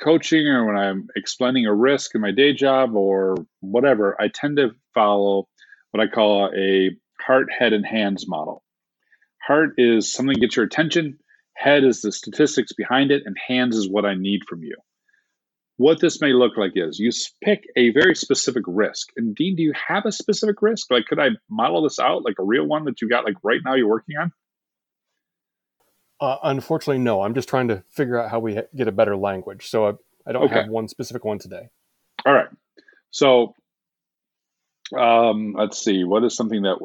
Speaker 1: coaching or when I'm explaining a risk in my day job or whatever, I tend to follow what I call a heart, head, and hands model. Heart is something gets your attention, head is the statistics behind it, and hands is what I need from you. What this may look like is you pick a very specific risk. And Dean, do you have a specific risk? Like, could I model this out like a real one that you got like right now you're working on?
Speaker 5: Uh, unfortunately, no. I'm just trying to figure out how we get a better language. So I, I don't okay. have one specific one today.
Speaker 1: All right. So um, let's see. What is something that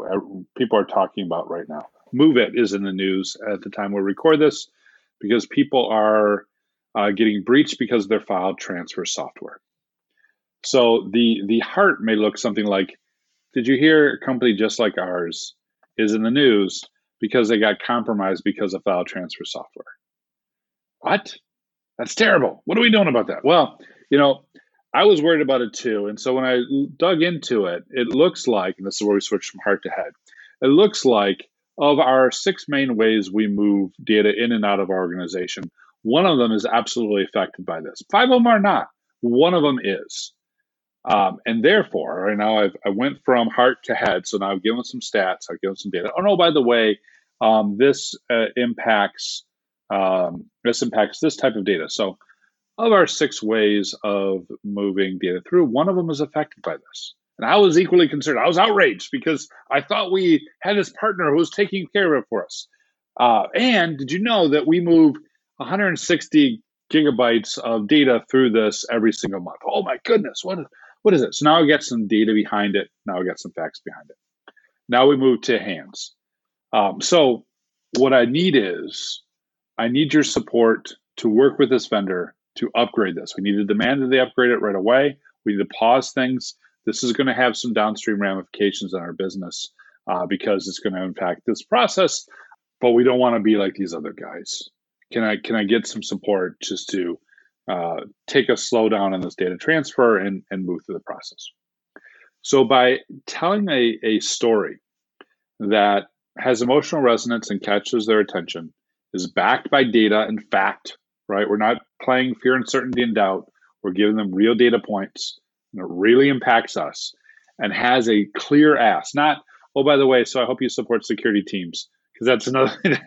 Speaker 1: people are talking about right now? MOVEit is in the news at the time we record this because people are uh, getting breached because of their file transfer software. So the the heart may look something like, "Did you hear a company just like ours is in the news because they got compromised because of file transfer software?" What? That's terrible. What are we doing about that? Well, you know, I was worried about it too. And so when I dug into it, it looks like, and this is where we switch from heart to head, it looks like of our six main ways we move data in and out of our organization, one of them is absolutely affected by this. Five of them are not. One of them is. Um, and therefore, right now I've, I went from heart to head. So now I've given some stats, I've given some data. Oh no, by the way, um, this uh, impacts um, this impacts this type of data. So of our six ways of moving data through, one of them is affected by this. And I was equally concerned. I was outraged because I thought we had this partner who was taking care of it for us. Uh, and did you know that we move 160 gigabytes of data through this every single month? Oh my goodness, what is, what is it? So now I get some data behind it. Now I got some facts behind it. Now we move to hands. Um, so what I need is I need your support to work with this vendor to upgrade this. We need to demand that they upgrade it right away. We need to pause things. This is going to have some downstream ramifications in our business uh, because it's going to impact this process. But we don't want to be like these other guys. Can I can I get some support just to uh, take a slowdown in this data transfer and, and move through the process? So by telling a, a story that has emotional resonance and catches their attention, is backed by data and fact right? We're not playing fear, uncertainty, and doubt. We're giving them real data points, and it really impacts us and has a clear ask. Not, oh, by the way, so I hope you support security teams because that's another thing.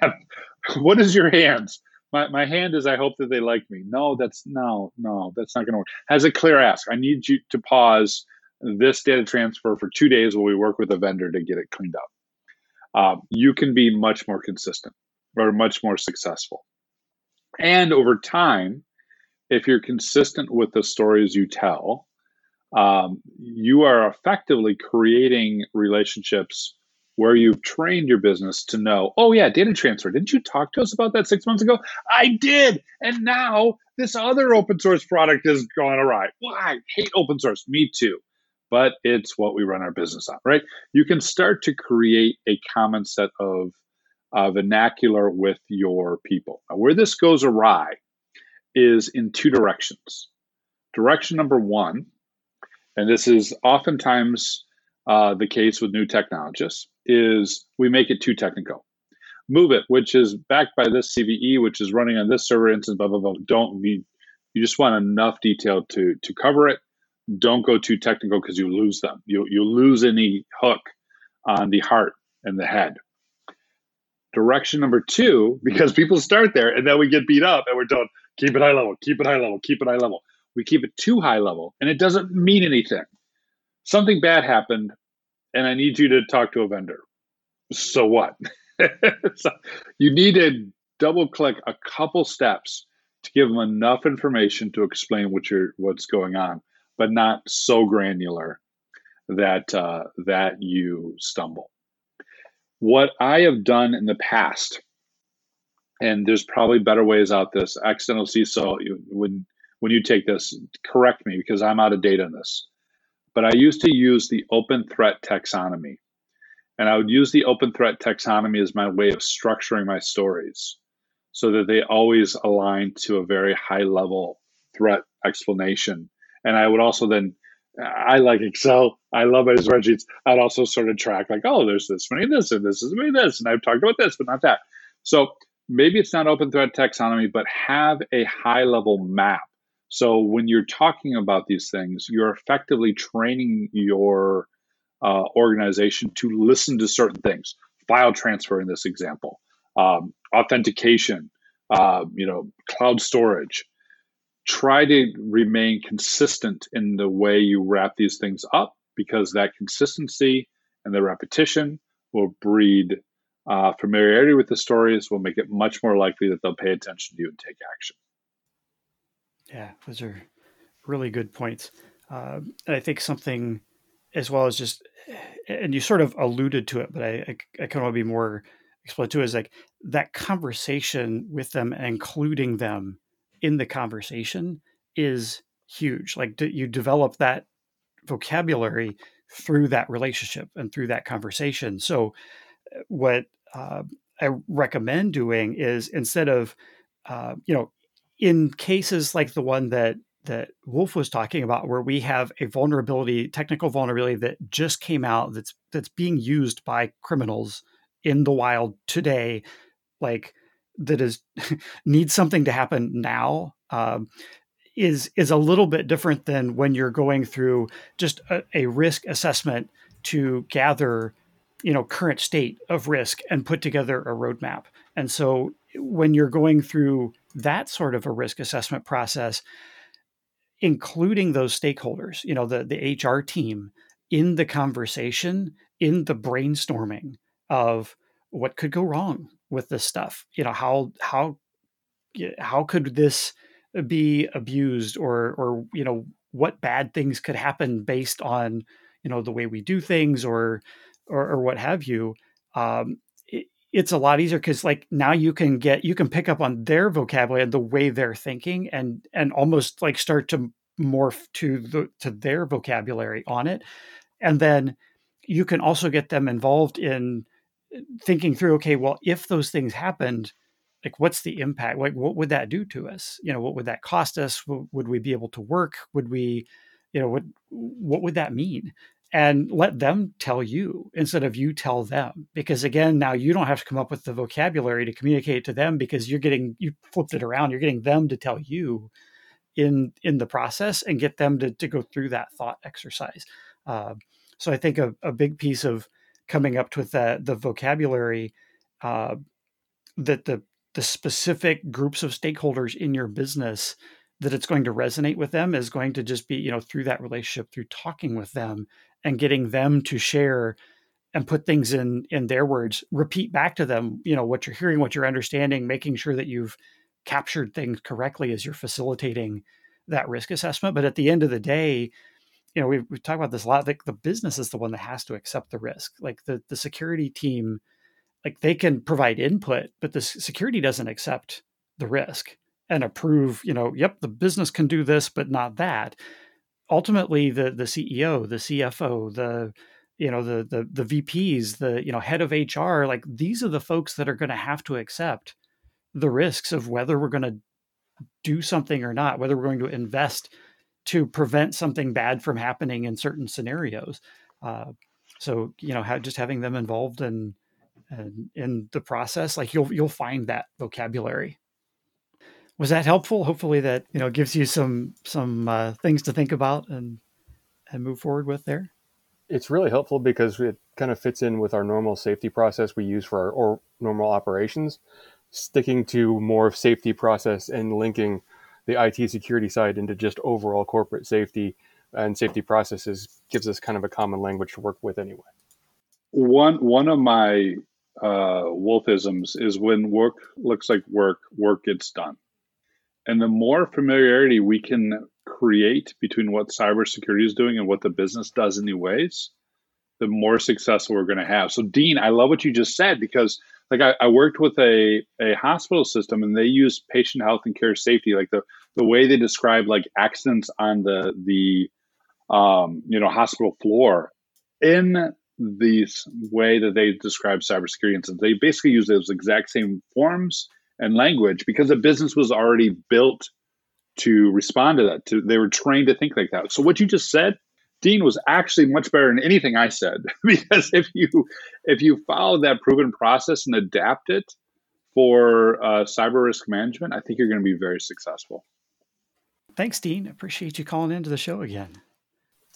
Speaker 1: what is your hands? My, my hand is I hope that they like me. No, that's no, no, that's not going to work. Has a clear ask. I need you to pause this data transfer for two days while we work with a vendor to get it cleaned up. Um, you can be much more consistent or much more successful. And over time, if you're consistent with the stories you tell, um, you are effectively creating relationships where you've trained your business to know, oh, yeah, data transfer. Didn't you talk to us about that six months ago? I did. And now this other open source product is going awry. Well, I hate open source. Me too. But it's what we run our business on, right? You can start to create a common set of uh, vernacular with your people. Now, where this goes awry is in two directions. Direction number one, and this is oftentimes uh, the case with new technologists, is we make it too technical. MOVEit, which is backed by this CVE, which is running on this server instance, blah, blah, blah. Don't need, you just want enough detail to, to cover it. Don't go too technical because you lose them. You, you lose any hook on the heart and the head. Direction number two, because people start there and then we get beat up and we're told, keep it high level, keep it high level, keep it high level. We keep it too high level and it doesn't mean anything. Something bad happened and I need you to talk to a vendor. So what? so you need to double click a couple steps to give them enough information to explain what you're what's going on, but not so granular that uh, that you stumble. What I have done in the past, and there's probably better ways out this accidental CISO when when you take this, correct me because I'm out of date on this. But I used to use the open threat taxonomy. And I would use the open threat taxonomy as my way of structuring my stories so that they always align to a very high level threat explanation. And I would also then, I like Excel. I love my spreadsheets. I'd also sort of track like, oh, there's this many this and this is many this, and I've talked about this, but not that. So maybe it's not open threat taxonomy, but have a high level map. So when you're talking about these things, you're effectively training your uh, organization to listen to certain things. File transfer in this example, um, authentication, uh, you know, cloud storage. Try to remain consistent in the way you wrap these things up because that consistency and the repetition will breed uh, familiarity with the stories, will make it much more likely that they'll pay attention to you and take action.
Speaker 3: Yeah, those are really good points. Uh, I think something as well as just and you sort of alluded to it, but I, I, I kind of want to be more explained to it is like that conversation with them and including them in the conversation is huge. Like you develop that vocabulary through that relationship and through that conversation. So, uh, what uh, I recommend doing is instead of, uh, you know, in cases like the one that that Wolf was talking about, where we have a vulnerability, technical vulnerability that just came out that's that's being used by criminals in the wild today, like that is needs something to happen now. Um, is is a little bit different than when you're going through just a, a risk assessment to gather you know current state of risk and put together a roadmap and so when you're going through that sort of a risk assessment process including those stakeholders, you know, the, the HR team in the conversation, in the brainstorming of what could go wrong with this stuff. You know, how how how could this be abused or or you know what bad things could happen based on you know the way we do things or or, or what have you um, it's a lot easier because like now you can get you can pick up on their vocabulary and the way they're thinking and and almost like start to morph to the to their vocabulary on it. And then you can also get them involved in uh, thinking through okay well if those things happened like what's the impact? Like what would that do to us? You know what would that cost us? Would we be able to work? Would we you know what what would that mean and let them tell you instead of you tell them. Because again now you don't have to come up with the vocabulary to communicate to them because you're getting you flipped it around. You're getting them to tell you in in the process and get them to, to go through that thought exercise. Uh, so i think a, a, big piece of coming up with that the vocabulary uh, that the the specific groups of stakeholders in your business that it's going to resonate with them is going to just be you know through that relationship through talking with them and getting them to share and put things in in their words repeat back to them you know what you're hearing what you're understanding making sure that you've captured things correctly as you're facilitating that risk assessment. But at the end of the day, you know, we've, we've talked about this a lot. Like the business is the one that has to accept the risk. Like the the security team, like they can provide input, but the security doesn't accept the risk and approve. You know, yep, the business can do this, but not that. Ultimately, the the CEO, the CFO, the you know the the the VPs, the you know head of HR, like these are the folks that are going to have to accept the risks of whether we're going to do something or not, whether we're going to invest to prevent something bad from happening in certain scenarios. Uh, so you know, just having them involved in, in in the process, like you'll you'll find that vocabulary. Was that helpful? Hopefully, that you know gives you some some uh, things to think about and and move forward with there.
Speaker 5: It's really helpful because it kind of fits in with our normal safety process we use for our or normal operations. Sticking to more of safety process and linking the IT security side into just overall corporate safety and safety processes gives us kind of a common language to work with anyway.
Speaker 1: One one of my uh, wolfisms is when work looks like work, work gets done. And the more familiarity we can create between what cybersecurity is doing and what the business does in new ways, the more successful we're going to have. So, Dean, I love what you just said because like I, I, worked with a, a hospital system and they use patient health and care safety like the, the way they describe like accidents on the the um, you know hospital floor in this way that they describe cybersecurity incidents they basically use those exact same forms and language because the business was already built to respond to that to, they were trained to think like that so what you just said Dean was actually much better than anything I said because if you if you follow that proven process and adapt it for uh, cyber risk management, I think you're going to be very successful.
Speaker 3: Thanks, Dean. Appreciate you calling into the show again.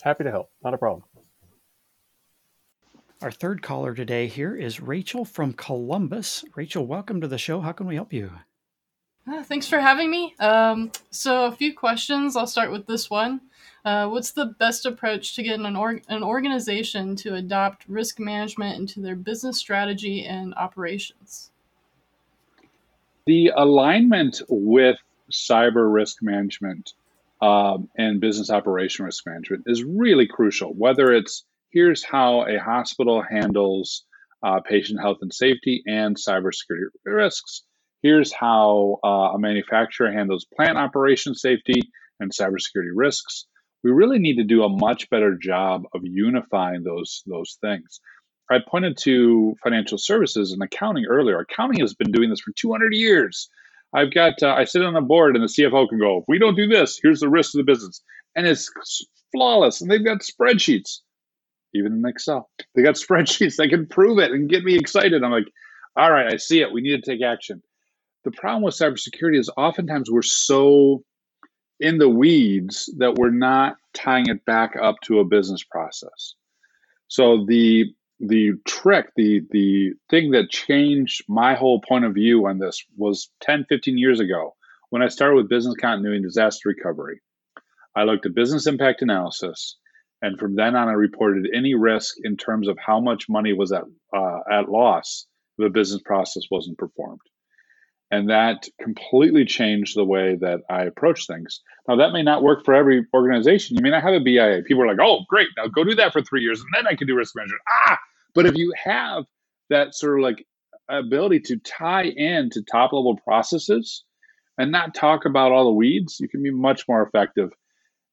Speaker 5: Happy to help. Not a problem.
Speaker 3: Our third caller today here is Rachel from Columbus. Rachel, welcome to the show. How can we help you?
Speaker 6: Uh, thanks for having me. Um, so, a few questions. I'll start with this one. Uh, what's the best approach to get an, org- an organization to adopt risk management into their business strategy and operations?
Speaker 1: The alignment with cyber risk management um, and business operation risk management is really crucial. Whether it's here's how a hospital handles uh, patient health and safety and cybersecurity risks, here's how uh, a manufacturer handles plant operation safety and cybersecurity risks we really need to do a much better job of unifying those those things. I pointed to financial services and accounting earlier. Accounting has been doing this for 200 years. I've got uh, I sit on a board and the CFO can go, if we don't do this, here's the risk of the business, and it's flawless. And they've got spreadsheets, even in Excel. They got spreadsheets that can prove it and get me excited. I'm like, all right, I see it. We need to take action. The problem with cybersecurity is oftentimes we're so in the weeds that we're not tying it back up to a business process. So the the trick, the the thing that changed my whole point of view on this was 10, 15 years ago when I started with business continuity and disaster recovery. I looked at business impact analysis, and from then on, I reported any risk in terms of how much money was at uh, at loss if a business process wasn't performed. And that completely changed the way that I approach things. Now, that may not work for every organization. You may not have a BIA. People are like, oh, great, now go do that for three years and then I can do risk management. Ah, but if you have that sort of like ability to tie in to top level processes and not talk about all the weeds, you can be much more effective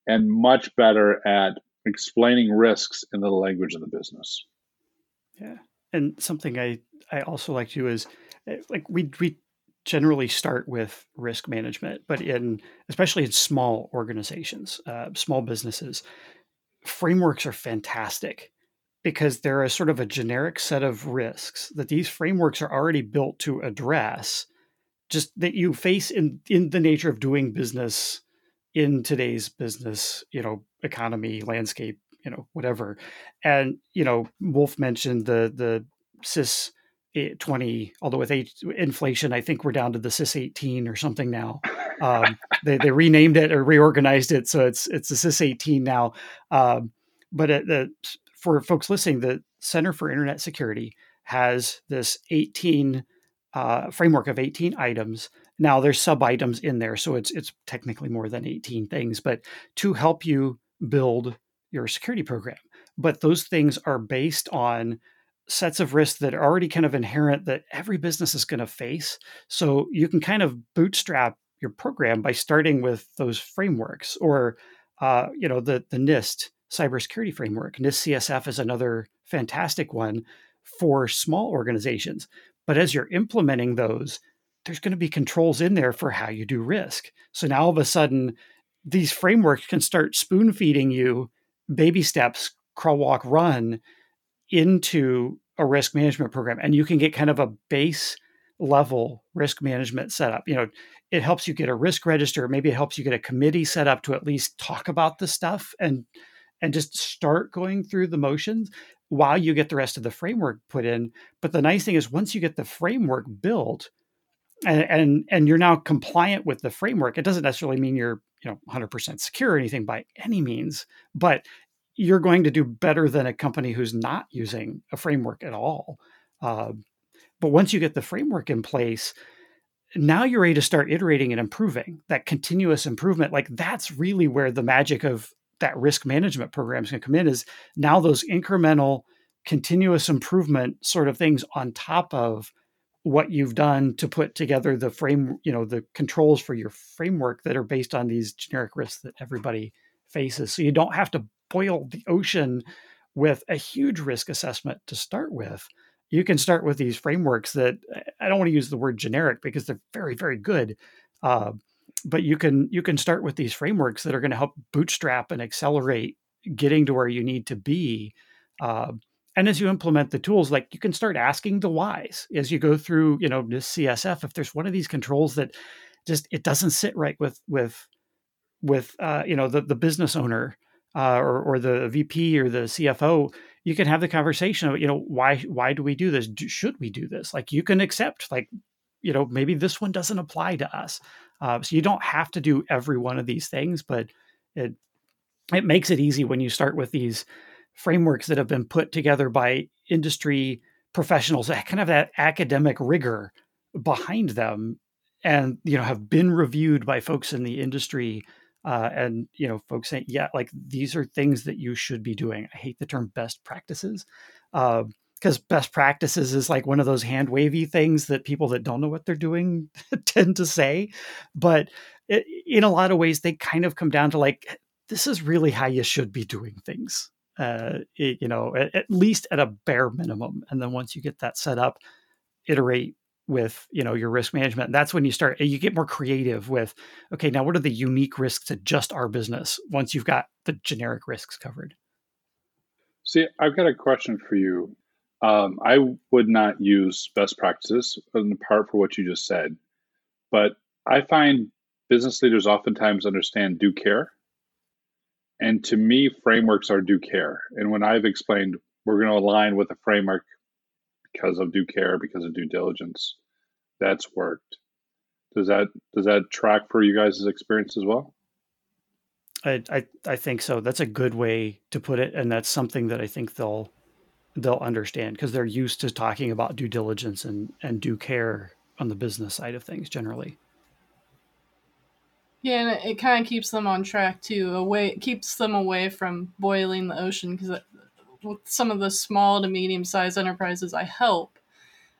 Speaker 1: and much better at explaining risks in the language of the business.
Speaker 3: Yeah. And something I, I also like to do is eh, like we, we generally start with risk management, but in especially in small organizations, uh, small businesses, frameworks are fantastic because they're a sort of a generic set of risks that these frameworks are already built to address just that you face in in the nature of doing business in today's business you know economy landscape you know whatever. And you know wolf mentioned the the CIS 20 although with inflation i think we're down to the CIS 18 or something now. Um, they, they renamed it or reorganized it so it's it's the CIS 18 now. Um, but the, for folks listening the center for internet security has this 18 uh, framework of 18 items. Now there's sub items in there, so it's it's technically more than 18 things, but to help you build your security program. But those things are based on sets of risks that are already kind of inherent that every business is going to face. So you can kind of bootstrap your program by starting with those frameworks or uh, you know the the NIST cybersecurity framework. NIST CSF is another fantastic one for small organizations. But as you're implementing those, there's going to be controls in there for how you do risk. So now all of a sudden, these frameworks can start spoon feeding you baby steps, crawl, walk, run into a risk management program. And you can get kind of a base level risk management setup. You know, it helps you get a risk register. Maybe it helps you get a committee set up to at least talk about the stuff and and just start going through the motions while you get the rest of the framework put in. But the nice thing is once you get the framework built and and, and you're now compliant with the framework, it doesn't necessarily mean you're you know 100% secure or anything by any means, but you're going to do better than a company who's not using a framework at all. Uh, but once you get the framework in place, now you're ready to start iterating and improving that continuous improvement. Like that's really where the magic of that risk management program is going to come in is now those incremental continuous improvement sort of things on top of what you've done to put together the frame you know the controls for your framework that are based on these generic risks that everybody faces. So you don't have to boil the ocean with a huge risk assessment to start with. You can start with these frameworks that i don't want to use the word generic because they're very very good uh, but you can you can start with these frameworks that are going to help bootstrap and accelerate getting to where you need to be uh, and as you implement the tools like you can start asking the whys as you go through you know NIST CSF if there's one of these controls that just it doesn't sit right with with with uh, you know the, the business owner uh, or, or the vp or the cfo you can have the conversation of you know why why do we do this? Do, should we do this? Like you can accept like you know maybe this one doesn't apply to us. Uh, so you don't have to do every one of these things, but it it makes it easy when you start with these frameworks that have been put together by industry professionals that kind of that academic rigor behind them and you know have been reviewed by folks in the industry uh, and you know folks saying yeah like these are things that you should be doing i hate the term best practices uh, because best practices is like one of those hand wavy things that people that don't know what they're doing tend to say. But it, in a lot of ways, they kind of come down to like, this is really how you should be doing things. Uh, it, you know, at, at least at a bare minimum. And then once you get that set up, iterate with you know your risk management and that's when you start you get more creative with okay now what are the unique risks to just our business once you've got the generic risks covered
Speaker 1: see i've got a question for you um, I would not use best practices in part for what you just said, but I find business leaders oftentimes understand do care. And to me, frameworks are due care. And when I've explained we're going to align with a framework because of due care, because of due diligence, that's worked. Does that does that track for you guys' experience as well?
Speaker 3: I, I I think so. That's a good way to put it, and that's something that I think they'll they'll understand because they're used to talking about due diligence and and due care on the business side of things generally.
Speaker 6: Yeah, and it, kind of keeps them on track too. Away keeps them away from boiling the ocean because with some of the small to medium sized enterprises I help,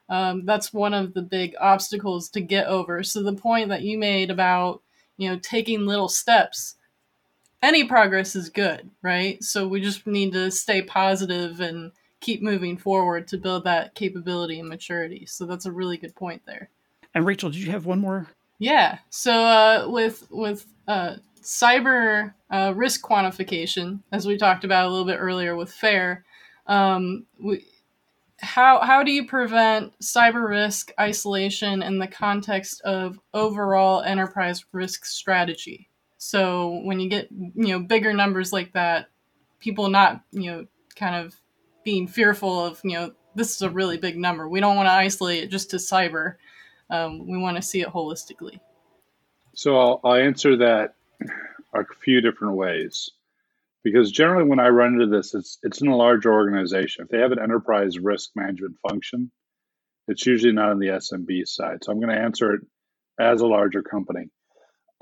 Speaker 6: um, that's one of the big obstacles to get over. So the point that you made about you know taking little steps, any progress is good, right? So we just need to stay positive and keep moving forward to build that capability and maturity. So that's a really good point there.
Speaker 3: And Rachel, did you have one more?
Speaker 6: Yeah. So uh, with with uh, cyber uh, risk quantification, as we talked about a little bit earlier with FAIR, um, we, how how do you prevent cyber risk isolation in the context of overall enterprise risk strategy? So when you get you know bigger numbers like that, people not you know kind of being fearful of you know this is a really big number. We don't want to isolate it just to cyber. Um, we want to see it holistically.
Speaker 1: So I'll, I'll answer that a few different ways because generally when I run into this, it's it's in a large organization. If they have an enterprise risk management function, it's usually not on the SMB side. So I'm going to answer it as a larger company.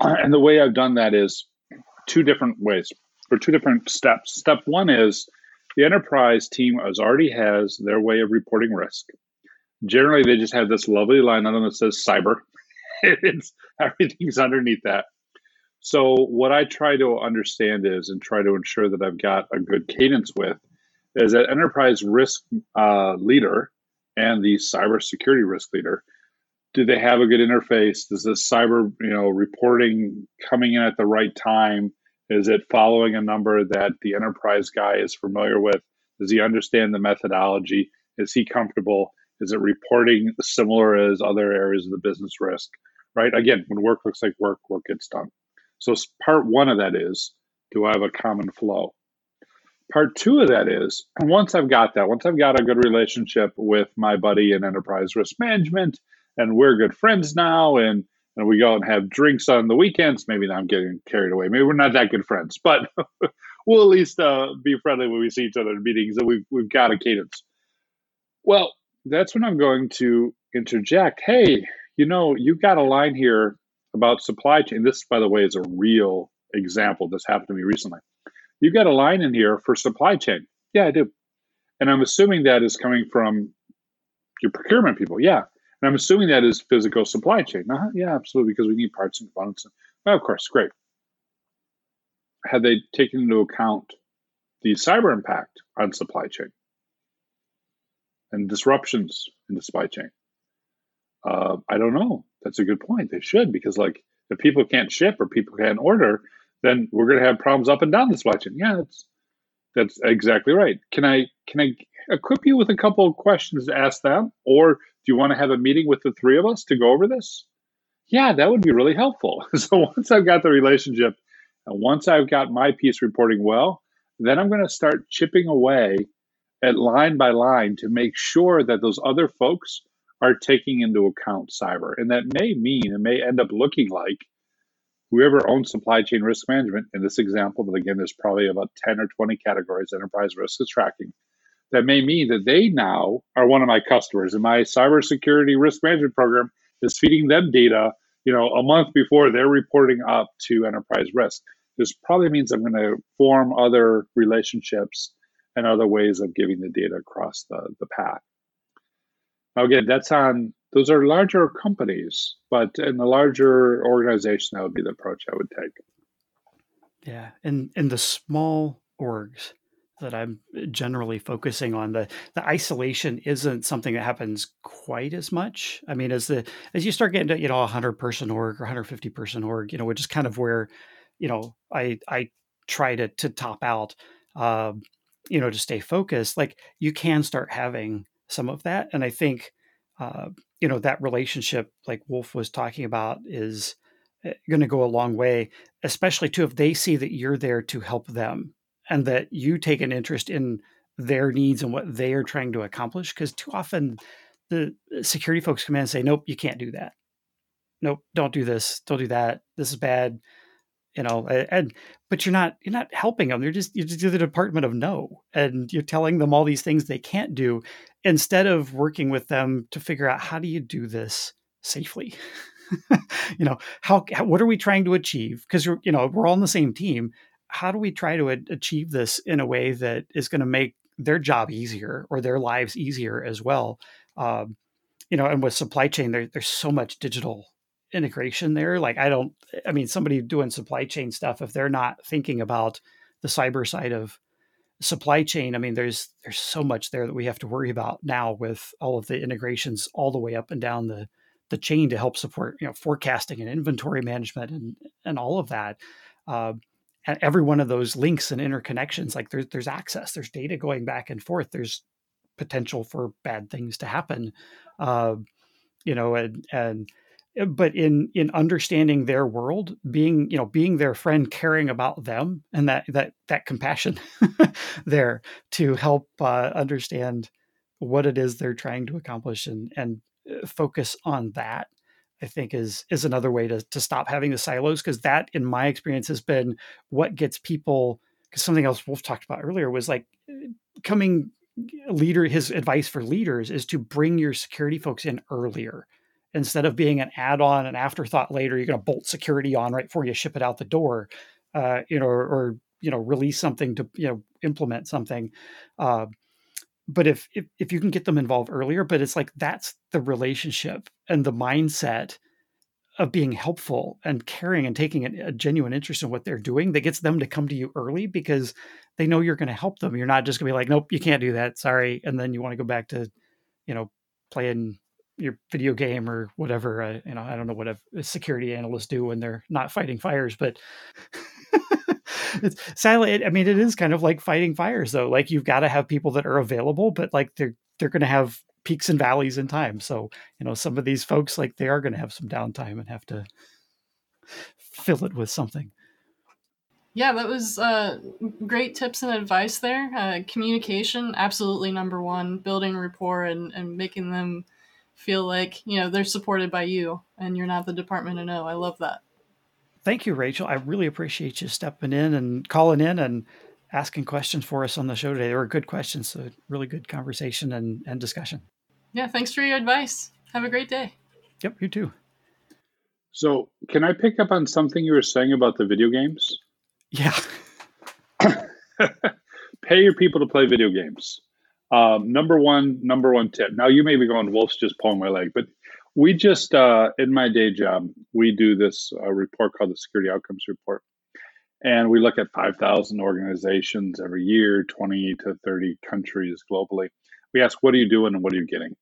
Speaker 1: And the way I've done that is two different ways or two different steps. Step one is the enterprise team has already has their way of reporting risk. Generally, they just have this lovely line on them that says cyber. it's everything's underneath that. So what I try to understand is and try to ensure that I've got a good cadence with is that enterprise risk uh, leader and the cybersecurity risk leader do they have a good interface? Does the cyber you know reporting coming in at the right time? Is it following a number that the enterprise guy is familiar with? Does he understand the methodology? Is he comfortable? Is it reporting similar as other areas of the business risk? Right? Again, when work looks like work, work gets done. So part one of that is do I have a common flow? Part two of that is once I've got that, once I've got a good relationship with my buddy in enterprise risk management, and we're good friends now, and and we go and have drinks on the weekends. Maybe I'm getting carried away. Maybe we're not that good friends, but we'll at least uh, be friendly when we see each other in meetings, and we've we've got a cadence. Well, that's when I'm going to interject. Hey, you know, you've got a line here about supply chain. This, by the way, is a real example. This happened to me recently. You've got a line in here for supply chain. Yeah, I do. And I'm assuming that is coming from your procurement people. Yeah. And I'm assuming that is physical supply chain. Uh-huh. Yeah, absolutely, because we need parts and components. Well, of course, great. Had they taken into account the cyber impact on supply chain and disruptions in the supply chain? Uh, I don't know. That's a good point. They should because, like, if people can't ship or people can't order, then we're going to have problems up and down the supply chain. Yeah, that's that's exactly right. Can I can I equip you with a couple of questions to ask them, or do you want to have a meeting with the three of us to go over this? Yeah, that would be really helpful. so once I've got the relationship, and once I've got my piece reporting well, then I'm going to start chipping away at line by line to make sure that those other folks are taking into account cyber. And that may mean, it may end up looking like whoever owns supply chain risk management, in this example, but again, there's probably about 10 or 20 categories enterprise risk is tracking. That may mean that they now are one of my customers, and my cybersecurity risk management program is feeding them data, you know, a month before they're reporting up to enterprise risk. This probably means I'm going to form other relationships and other ways of giving the data across the, the path. Now, again, that's on those are larger companies, but in the larger organization, that would be the approach I would take.
Speaker 3: Yeah, and and the small orgs that I'm generally focusing on the the isolation isn't something that happens quite as much. I mean, as the as you start getting to you know a hundred person org or 150 person org, you know, which is kind of where you know I I try to to top out, uh, you know, to stay focused. Like you can start having some of that. And I think, uh, you know, that relationship, like Wolf was talking about, is eh, going to go a long way, especially too if they see that you're there to help them and that you take an interest in their needs and what they are trying to accomplish. Because too often the security folks come in and say, nope, you can't do that. Nope, don't do this. Don't do that. This is bad you know and but you're not you're not helping them. You're just you're just the department of no and you're telling them all these things they can't do instead of working with them to figure out how do you do this safely? You know how, how, what are we trying to achieve? Because you know we're all on the same team. How do we try to a- achieve this in a way that is going to make their job easier or their lives easier as well? Um, you know and with supply chain there, there's so much digital integration there. Like I don't I mean somebody doing supply chain stuff if they're not thinking about the cyber side of supply chain, I mean there's there's so much there that we have to worry about now with all of the integrations all the way up and down the the chain to help support you know forecasting and inventory management and and all of that. Uh, and every one of those links and interconnections, like there's there's access, there's data going back and forth, there's potential for bad things to happen. Uh, you know, and and but in in understanding their world being you know being their friend caring about them and that that that compassion there to help uh, understand what it is they're trying to accomplish and and uh, focus on that i think is is another way to to stop having the silos because that in my experience has been what gets people because something else wolf talked about earlier was like uh, coming leader his advice for leaders is to bring your security folks in earlier instead of being an add-on, an afterthought later. You're going to bolt security on right before you ship it out the door, uh, you know, or, or, you know, release something to you know implement something. Uh, but if, if if you can get them involved earlier, but it's like that's the relationship and the mindset of being helpful and caring and taking a, a, genuine interest in what they're doing that gets them to come to you early because they know you're going to help them. You're not just going to be like, nope, you can't do that. Sorry. And then you want to go back to, you know, playing your video game or whatever. Uh, you know, I don't know what a, security analysts do when they're not fighting fires, but it's sadly, I mean, it is kind of like fighting fires though. Like you've got to have people that are available, but like they're, they're going to have peaks and valleys in time. So, you know, some of these folks, like they are going to have some downtime and have to fill it with something.
Speaker 6: Yeah, that was uh, great tips and advice there. Uh, communication, absolutely number one. Building rapport and, and making them feel like you know they're supported by you and you're not the department to know. I love that.
Speaker 3: Thank you, Rachel. I really appreciate you stepping in and calling in and asking questions for us on the show today. They were good questions, so really good conversation and, and discussion.
Speaker 6: Yeah, thanks for your advice. Have a great day.
Speaker 3: Yep, you too.
Speaker 1: So, can I pick up on something you were saying about the video games?
Speaker 3: Yeah.
Speaker 1: Pay your people to play video games. Um, number one, number one tip. Now you may be going, Wolf's just pulling my leg, but we just uh, in my day job we do this uh, report called the Security Outcomes Report, and we look at 5,000 organizations every year, 20 to 30 countries globally. We ask, what are you doing and what are you getting?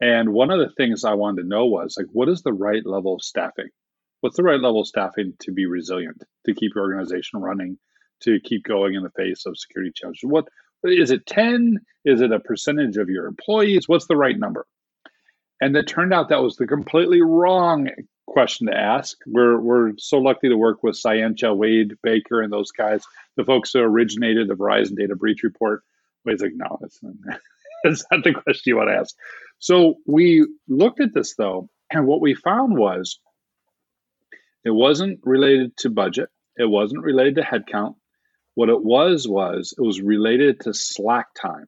Speaker 1: And one of the things I wanted to know was like, what is the right level of staffing? What's the right level of staffing to be resilient, to keep your organization running, to keep going in the face of security challenges? What is it 10? Is it a percentage of your employees? What's the right number? And it turned out that was the completely wrong question to ask. We're we're so lucky to work with Cyentia, Wade Baker, and those guys, the folks who originated the Verizon data breach report. Wade's like, no, that's not, that's not the question you want to ask. So we looked at this though, and what we found was it wasn't related to budget, it wasn't related to headcount. What it was was it was related to slack time.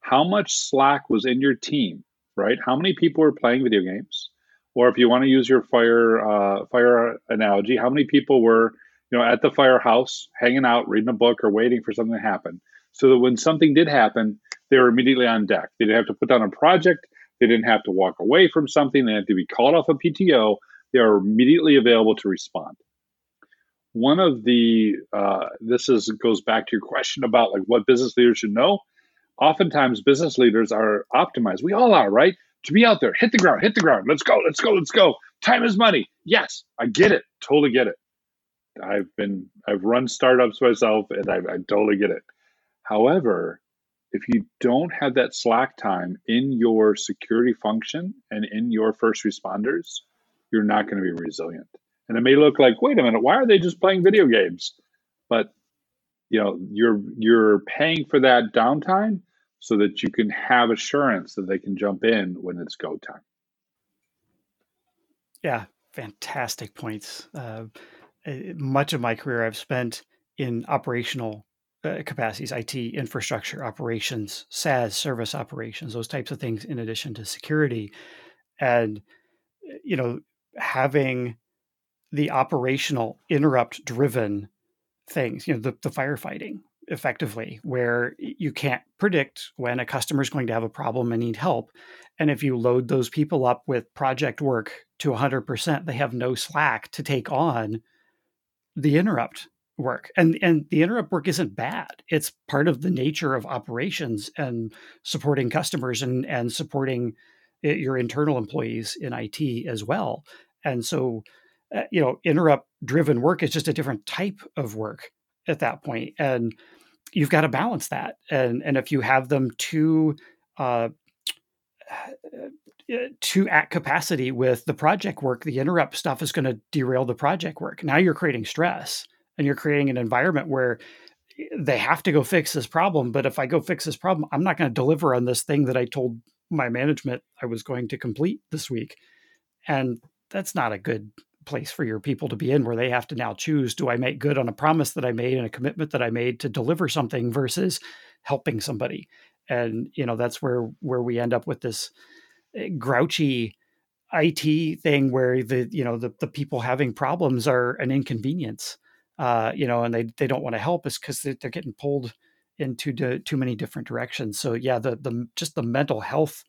Speaker 1: How much slack was in your team, right? How many people were playing video games? or if you want to use your fire uh, fire analogy, how many people were you know at the firehouse hanging out, reading a book, or waiting for something to happen, so that when something did happen, they were immediately on deck. They didn't have to put down a project. They didn't have to walk away from something. They had to be called off a PTO. They are immediately available to respond. One of the uh, this is goes back to your question about like what business leaders should know. Oftentimes, business leaders are optimized. We all are, right? to be out there, hit the ground, hit the ground. Let's go, let's go, let's go. Time is money. Yes, I get it. Totally get it. I've been, I've run startups myself and I, I totally get it. However, if you don't have that slack time in your security function and in your first responders, you're not going to be resilient. And it may look like, wait a minute, why are they just playing video games? But you know, you're you're paying for that downtime so that you can have assurance that they can jump in when it's go time.
Speaker 3: Yeah, fantastic points. Uh, much of my career I've spent in operational uh, capacities, IT, infrastructure operations, SaaS, service operations, those types of things, in addition to security. And, you know, having the operational interrupt driven things, you know, the, the firefighting, effectively where you can't predict when a customer is going to have a problem and need help. And if you load those people up with project work to 100% they have no slack to take on the interrupt work. And and the interrupt work isn't bad. It's part of the nature of operations and supporting customers and and supporting eh, your internal employees in IT as well. And so uh, you know interrupt driven work is just a different type of work at that point and you've got to balance that and and if you have them too uh, uh, too at capacity with the project work the interrupt stuff is going to derail the project work. Now you're creating stress and you're creating an environment where they have to go fix this problem but if i go fix this problem i'm not going to deliver on this thing that i told my management i was going to complete this week and that's not a good place for your people to be in where they have to now choose do I make good on a promise that I made and a commitment that I made to deliver something versus helping somebody and you know that's where where we end up with this eh, grouchy IT thing where the you know the the people having problems are an inconvenience, uh, you know, and they they don't want to help is because they're, they're getting pulled into too, too many different directions. So yeah, the the just the mental health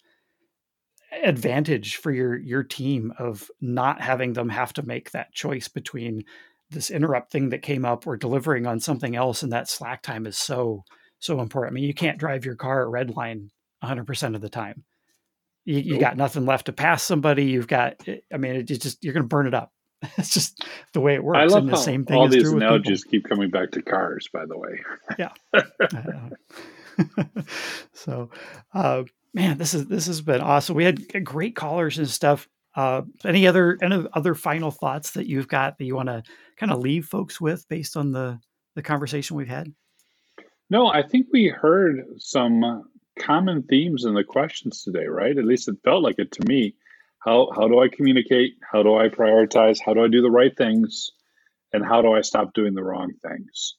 Speaker 3: advantage for your your team of not having them have to make that choice between this interrupt thing that came up or delivering on something else and that slack time is so so important. I mean, you can't drive your car at red line 100% of the time. You, you nope. got nothing left to pass somebody. You've got, eh, I mean, it just you're going to burn it up. It's just the way it works. I
Speaker 1: love
Speaker 3: and
Speaker 1: the
Speaker 3: same thing
Speaker 1: all these analogies keep coming back to cars. By the way,
Speaker 3: yeah. so, uh, man, this is this has been awesome. We had great callers and stuff. Uh, any other any other final thoughts that you've got that you want to kind of leave folks with based on the the conversation we've had?
Speaker 1: No, I think we heard some common themes in the questions today, right? At least it felt like it to me. How how do I communicate? How do I prioritize? How do I do the right things? And how do I stop doing the wrong things?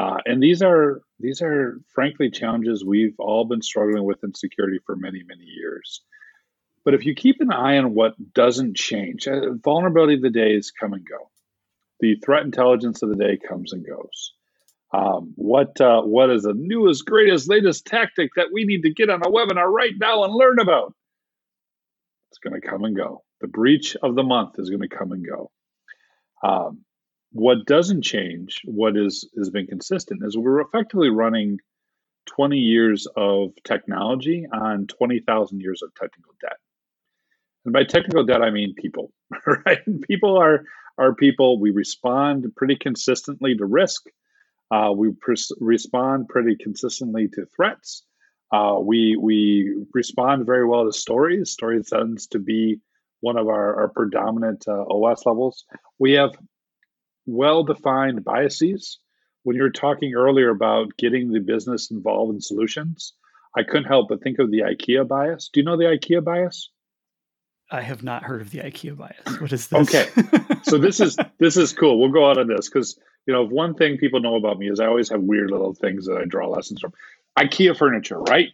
Speaker 1: Uh, and these are these are frankly challenges we've all been struggling with in security for many many years. But if you keep an eye on what doesn't change, uh, vulnerability of the days come and go. The threat intelligence of the day comes and goes. Um, what uh, what is the newest, greatest, latest tactic that we need to get on a webinar right now and learn about? It's going to come and go. The breach of the month is going to come and go. Um, what doesn't change, what is has been consistent, is we're effectively running 20 years of technology on 20,000 years of technical debt. And by technical debt, I mean people, right? People are are people. We respond pretty consistently to risk. Uh, we pres- respond pretty consistently to threats. Uh, we we respond very well to stories. Stories tends to be one of our, our predominant uh, OS levels. We have well defined biases. When you were talking earlier about getting the business involved in solutions, I couldn't help but think of the IKEA bias. Do you know the IKEA bias?
Speaker 3: I have not heard of the IKEA bias. What is this?
Speaker 1: Okay, so this is this is cool. We'll go out on this because you know if one thing people know about me is I always have weird little things that I draw lessons from. IKEA furniture, right?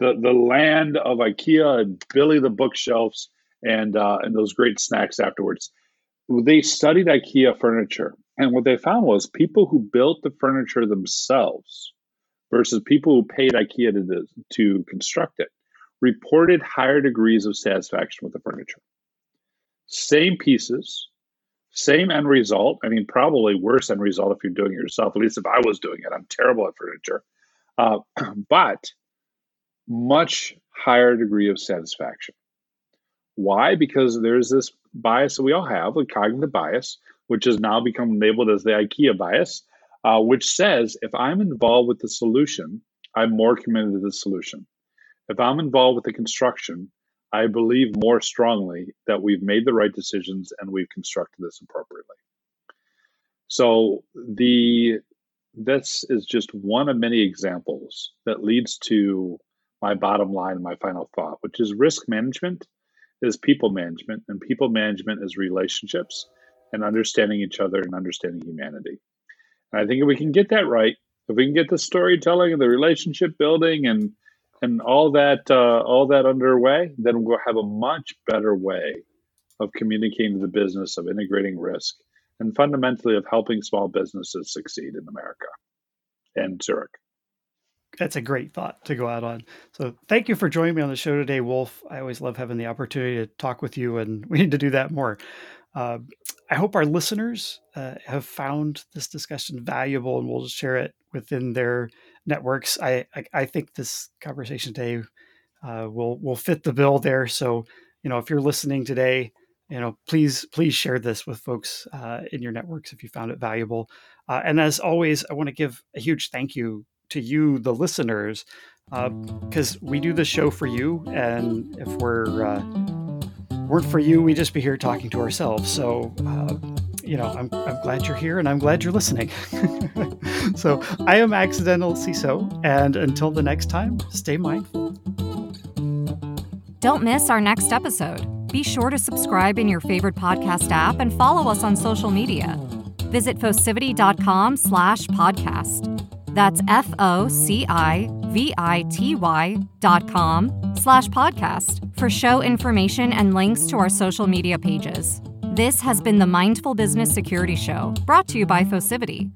Speaker 1: The the land of IKEA and Billy the bookshelves and uh, and those great snacks afterwards. They studied IKEA furniture, and what they found was people who built the furniture themselves versus people who paid IKEA to to construct it reported higher degrees of satisfaction with the furniture. Same pieces, same end result. I mean, probably worse end result if you're doing it yourself. At least if I was doing it, I'm terrible at furniture. Uh, but much higher degree of satisfaction. Why? Because there's this bias that we all have, a cognitive bias, which has now become labeled as the IKEA bias, uh, which says if I'm involved with the solution, I'm more committed to the solution. If I'm involved with the construction, I believe more strongly that we've made the right decisions and we've constructed this appropriately. So the this is just one of many examples that leads to my bottom line, my final thought, which is risk management is people management, and people management is relationships and understanding each other and understanding humanity. And I think if we can get that right, if we can get the storytelling and the relationship building and and all that uh, all that underway, then we'll have a much better way of communicating the business of integrating risk and fundamentally of helping small businesses succeed in America and Zurich.
Speaker 3: That's a great thought to go out on. So, thank you for joining me on the show today, Wolf. I always love having the opportunity to talk with you, and we need to do that more. Uh, I hope our listeners uh, have found this discussion valuable and we'll share it within their networks. I I, I think this conversation today uh, will will fit the bill there. So you know, if you're listening today, you know, please please share this with folks uh, in your networks if you found it valuable. Uh, and as always, I want to give a huge thank you to you, the listeners, because uh, we do the show for you, and if we're uh, weren't for you, we'd just be here talking to ourselves. So uh, you know, I'm, I'm glad you're here and I'm glad you're listening. so I am Accidental CISO, and until the next time, stay mindful.
Speaker 2: Don't miss our next episode. Be sure to subscribe in your favorite podcast app and follow us on social media. Visit focivity.com slash podcast. That's F O C I V-I-T-Y dot com slash podcast for show information and links to our social media pages. This has been the Mindful Business Security Show, brought to you by Focivity.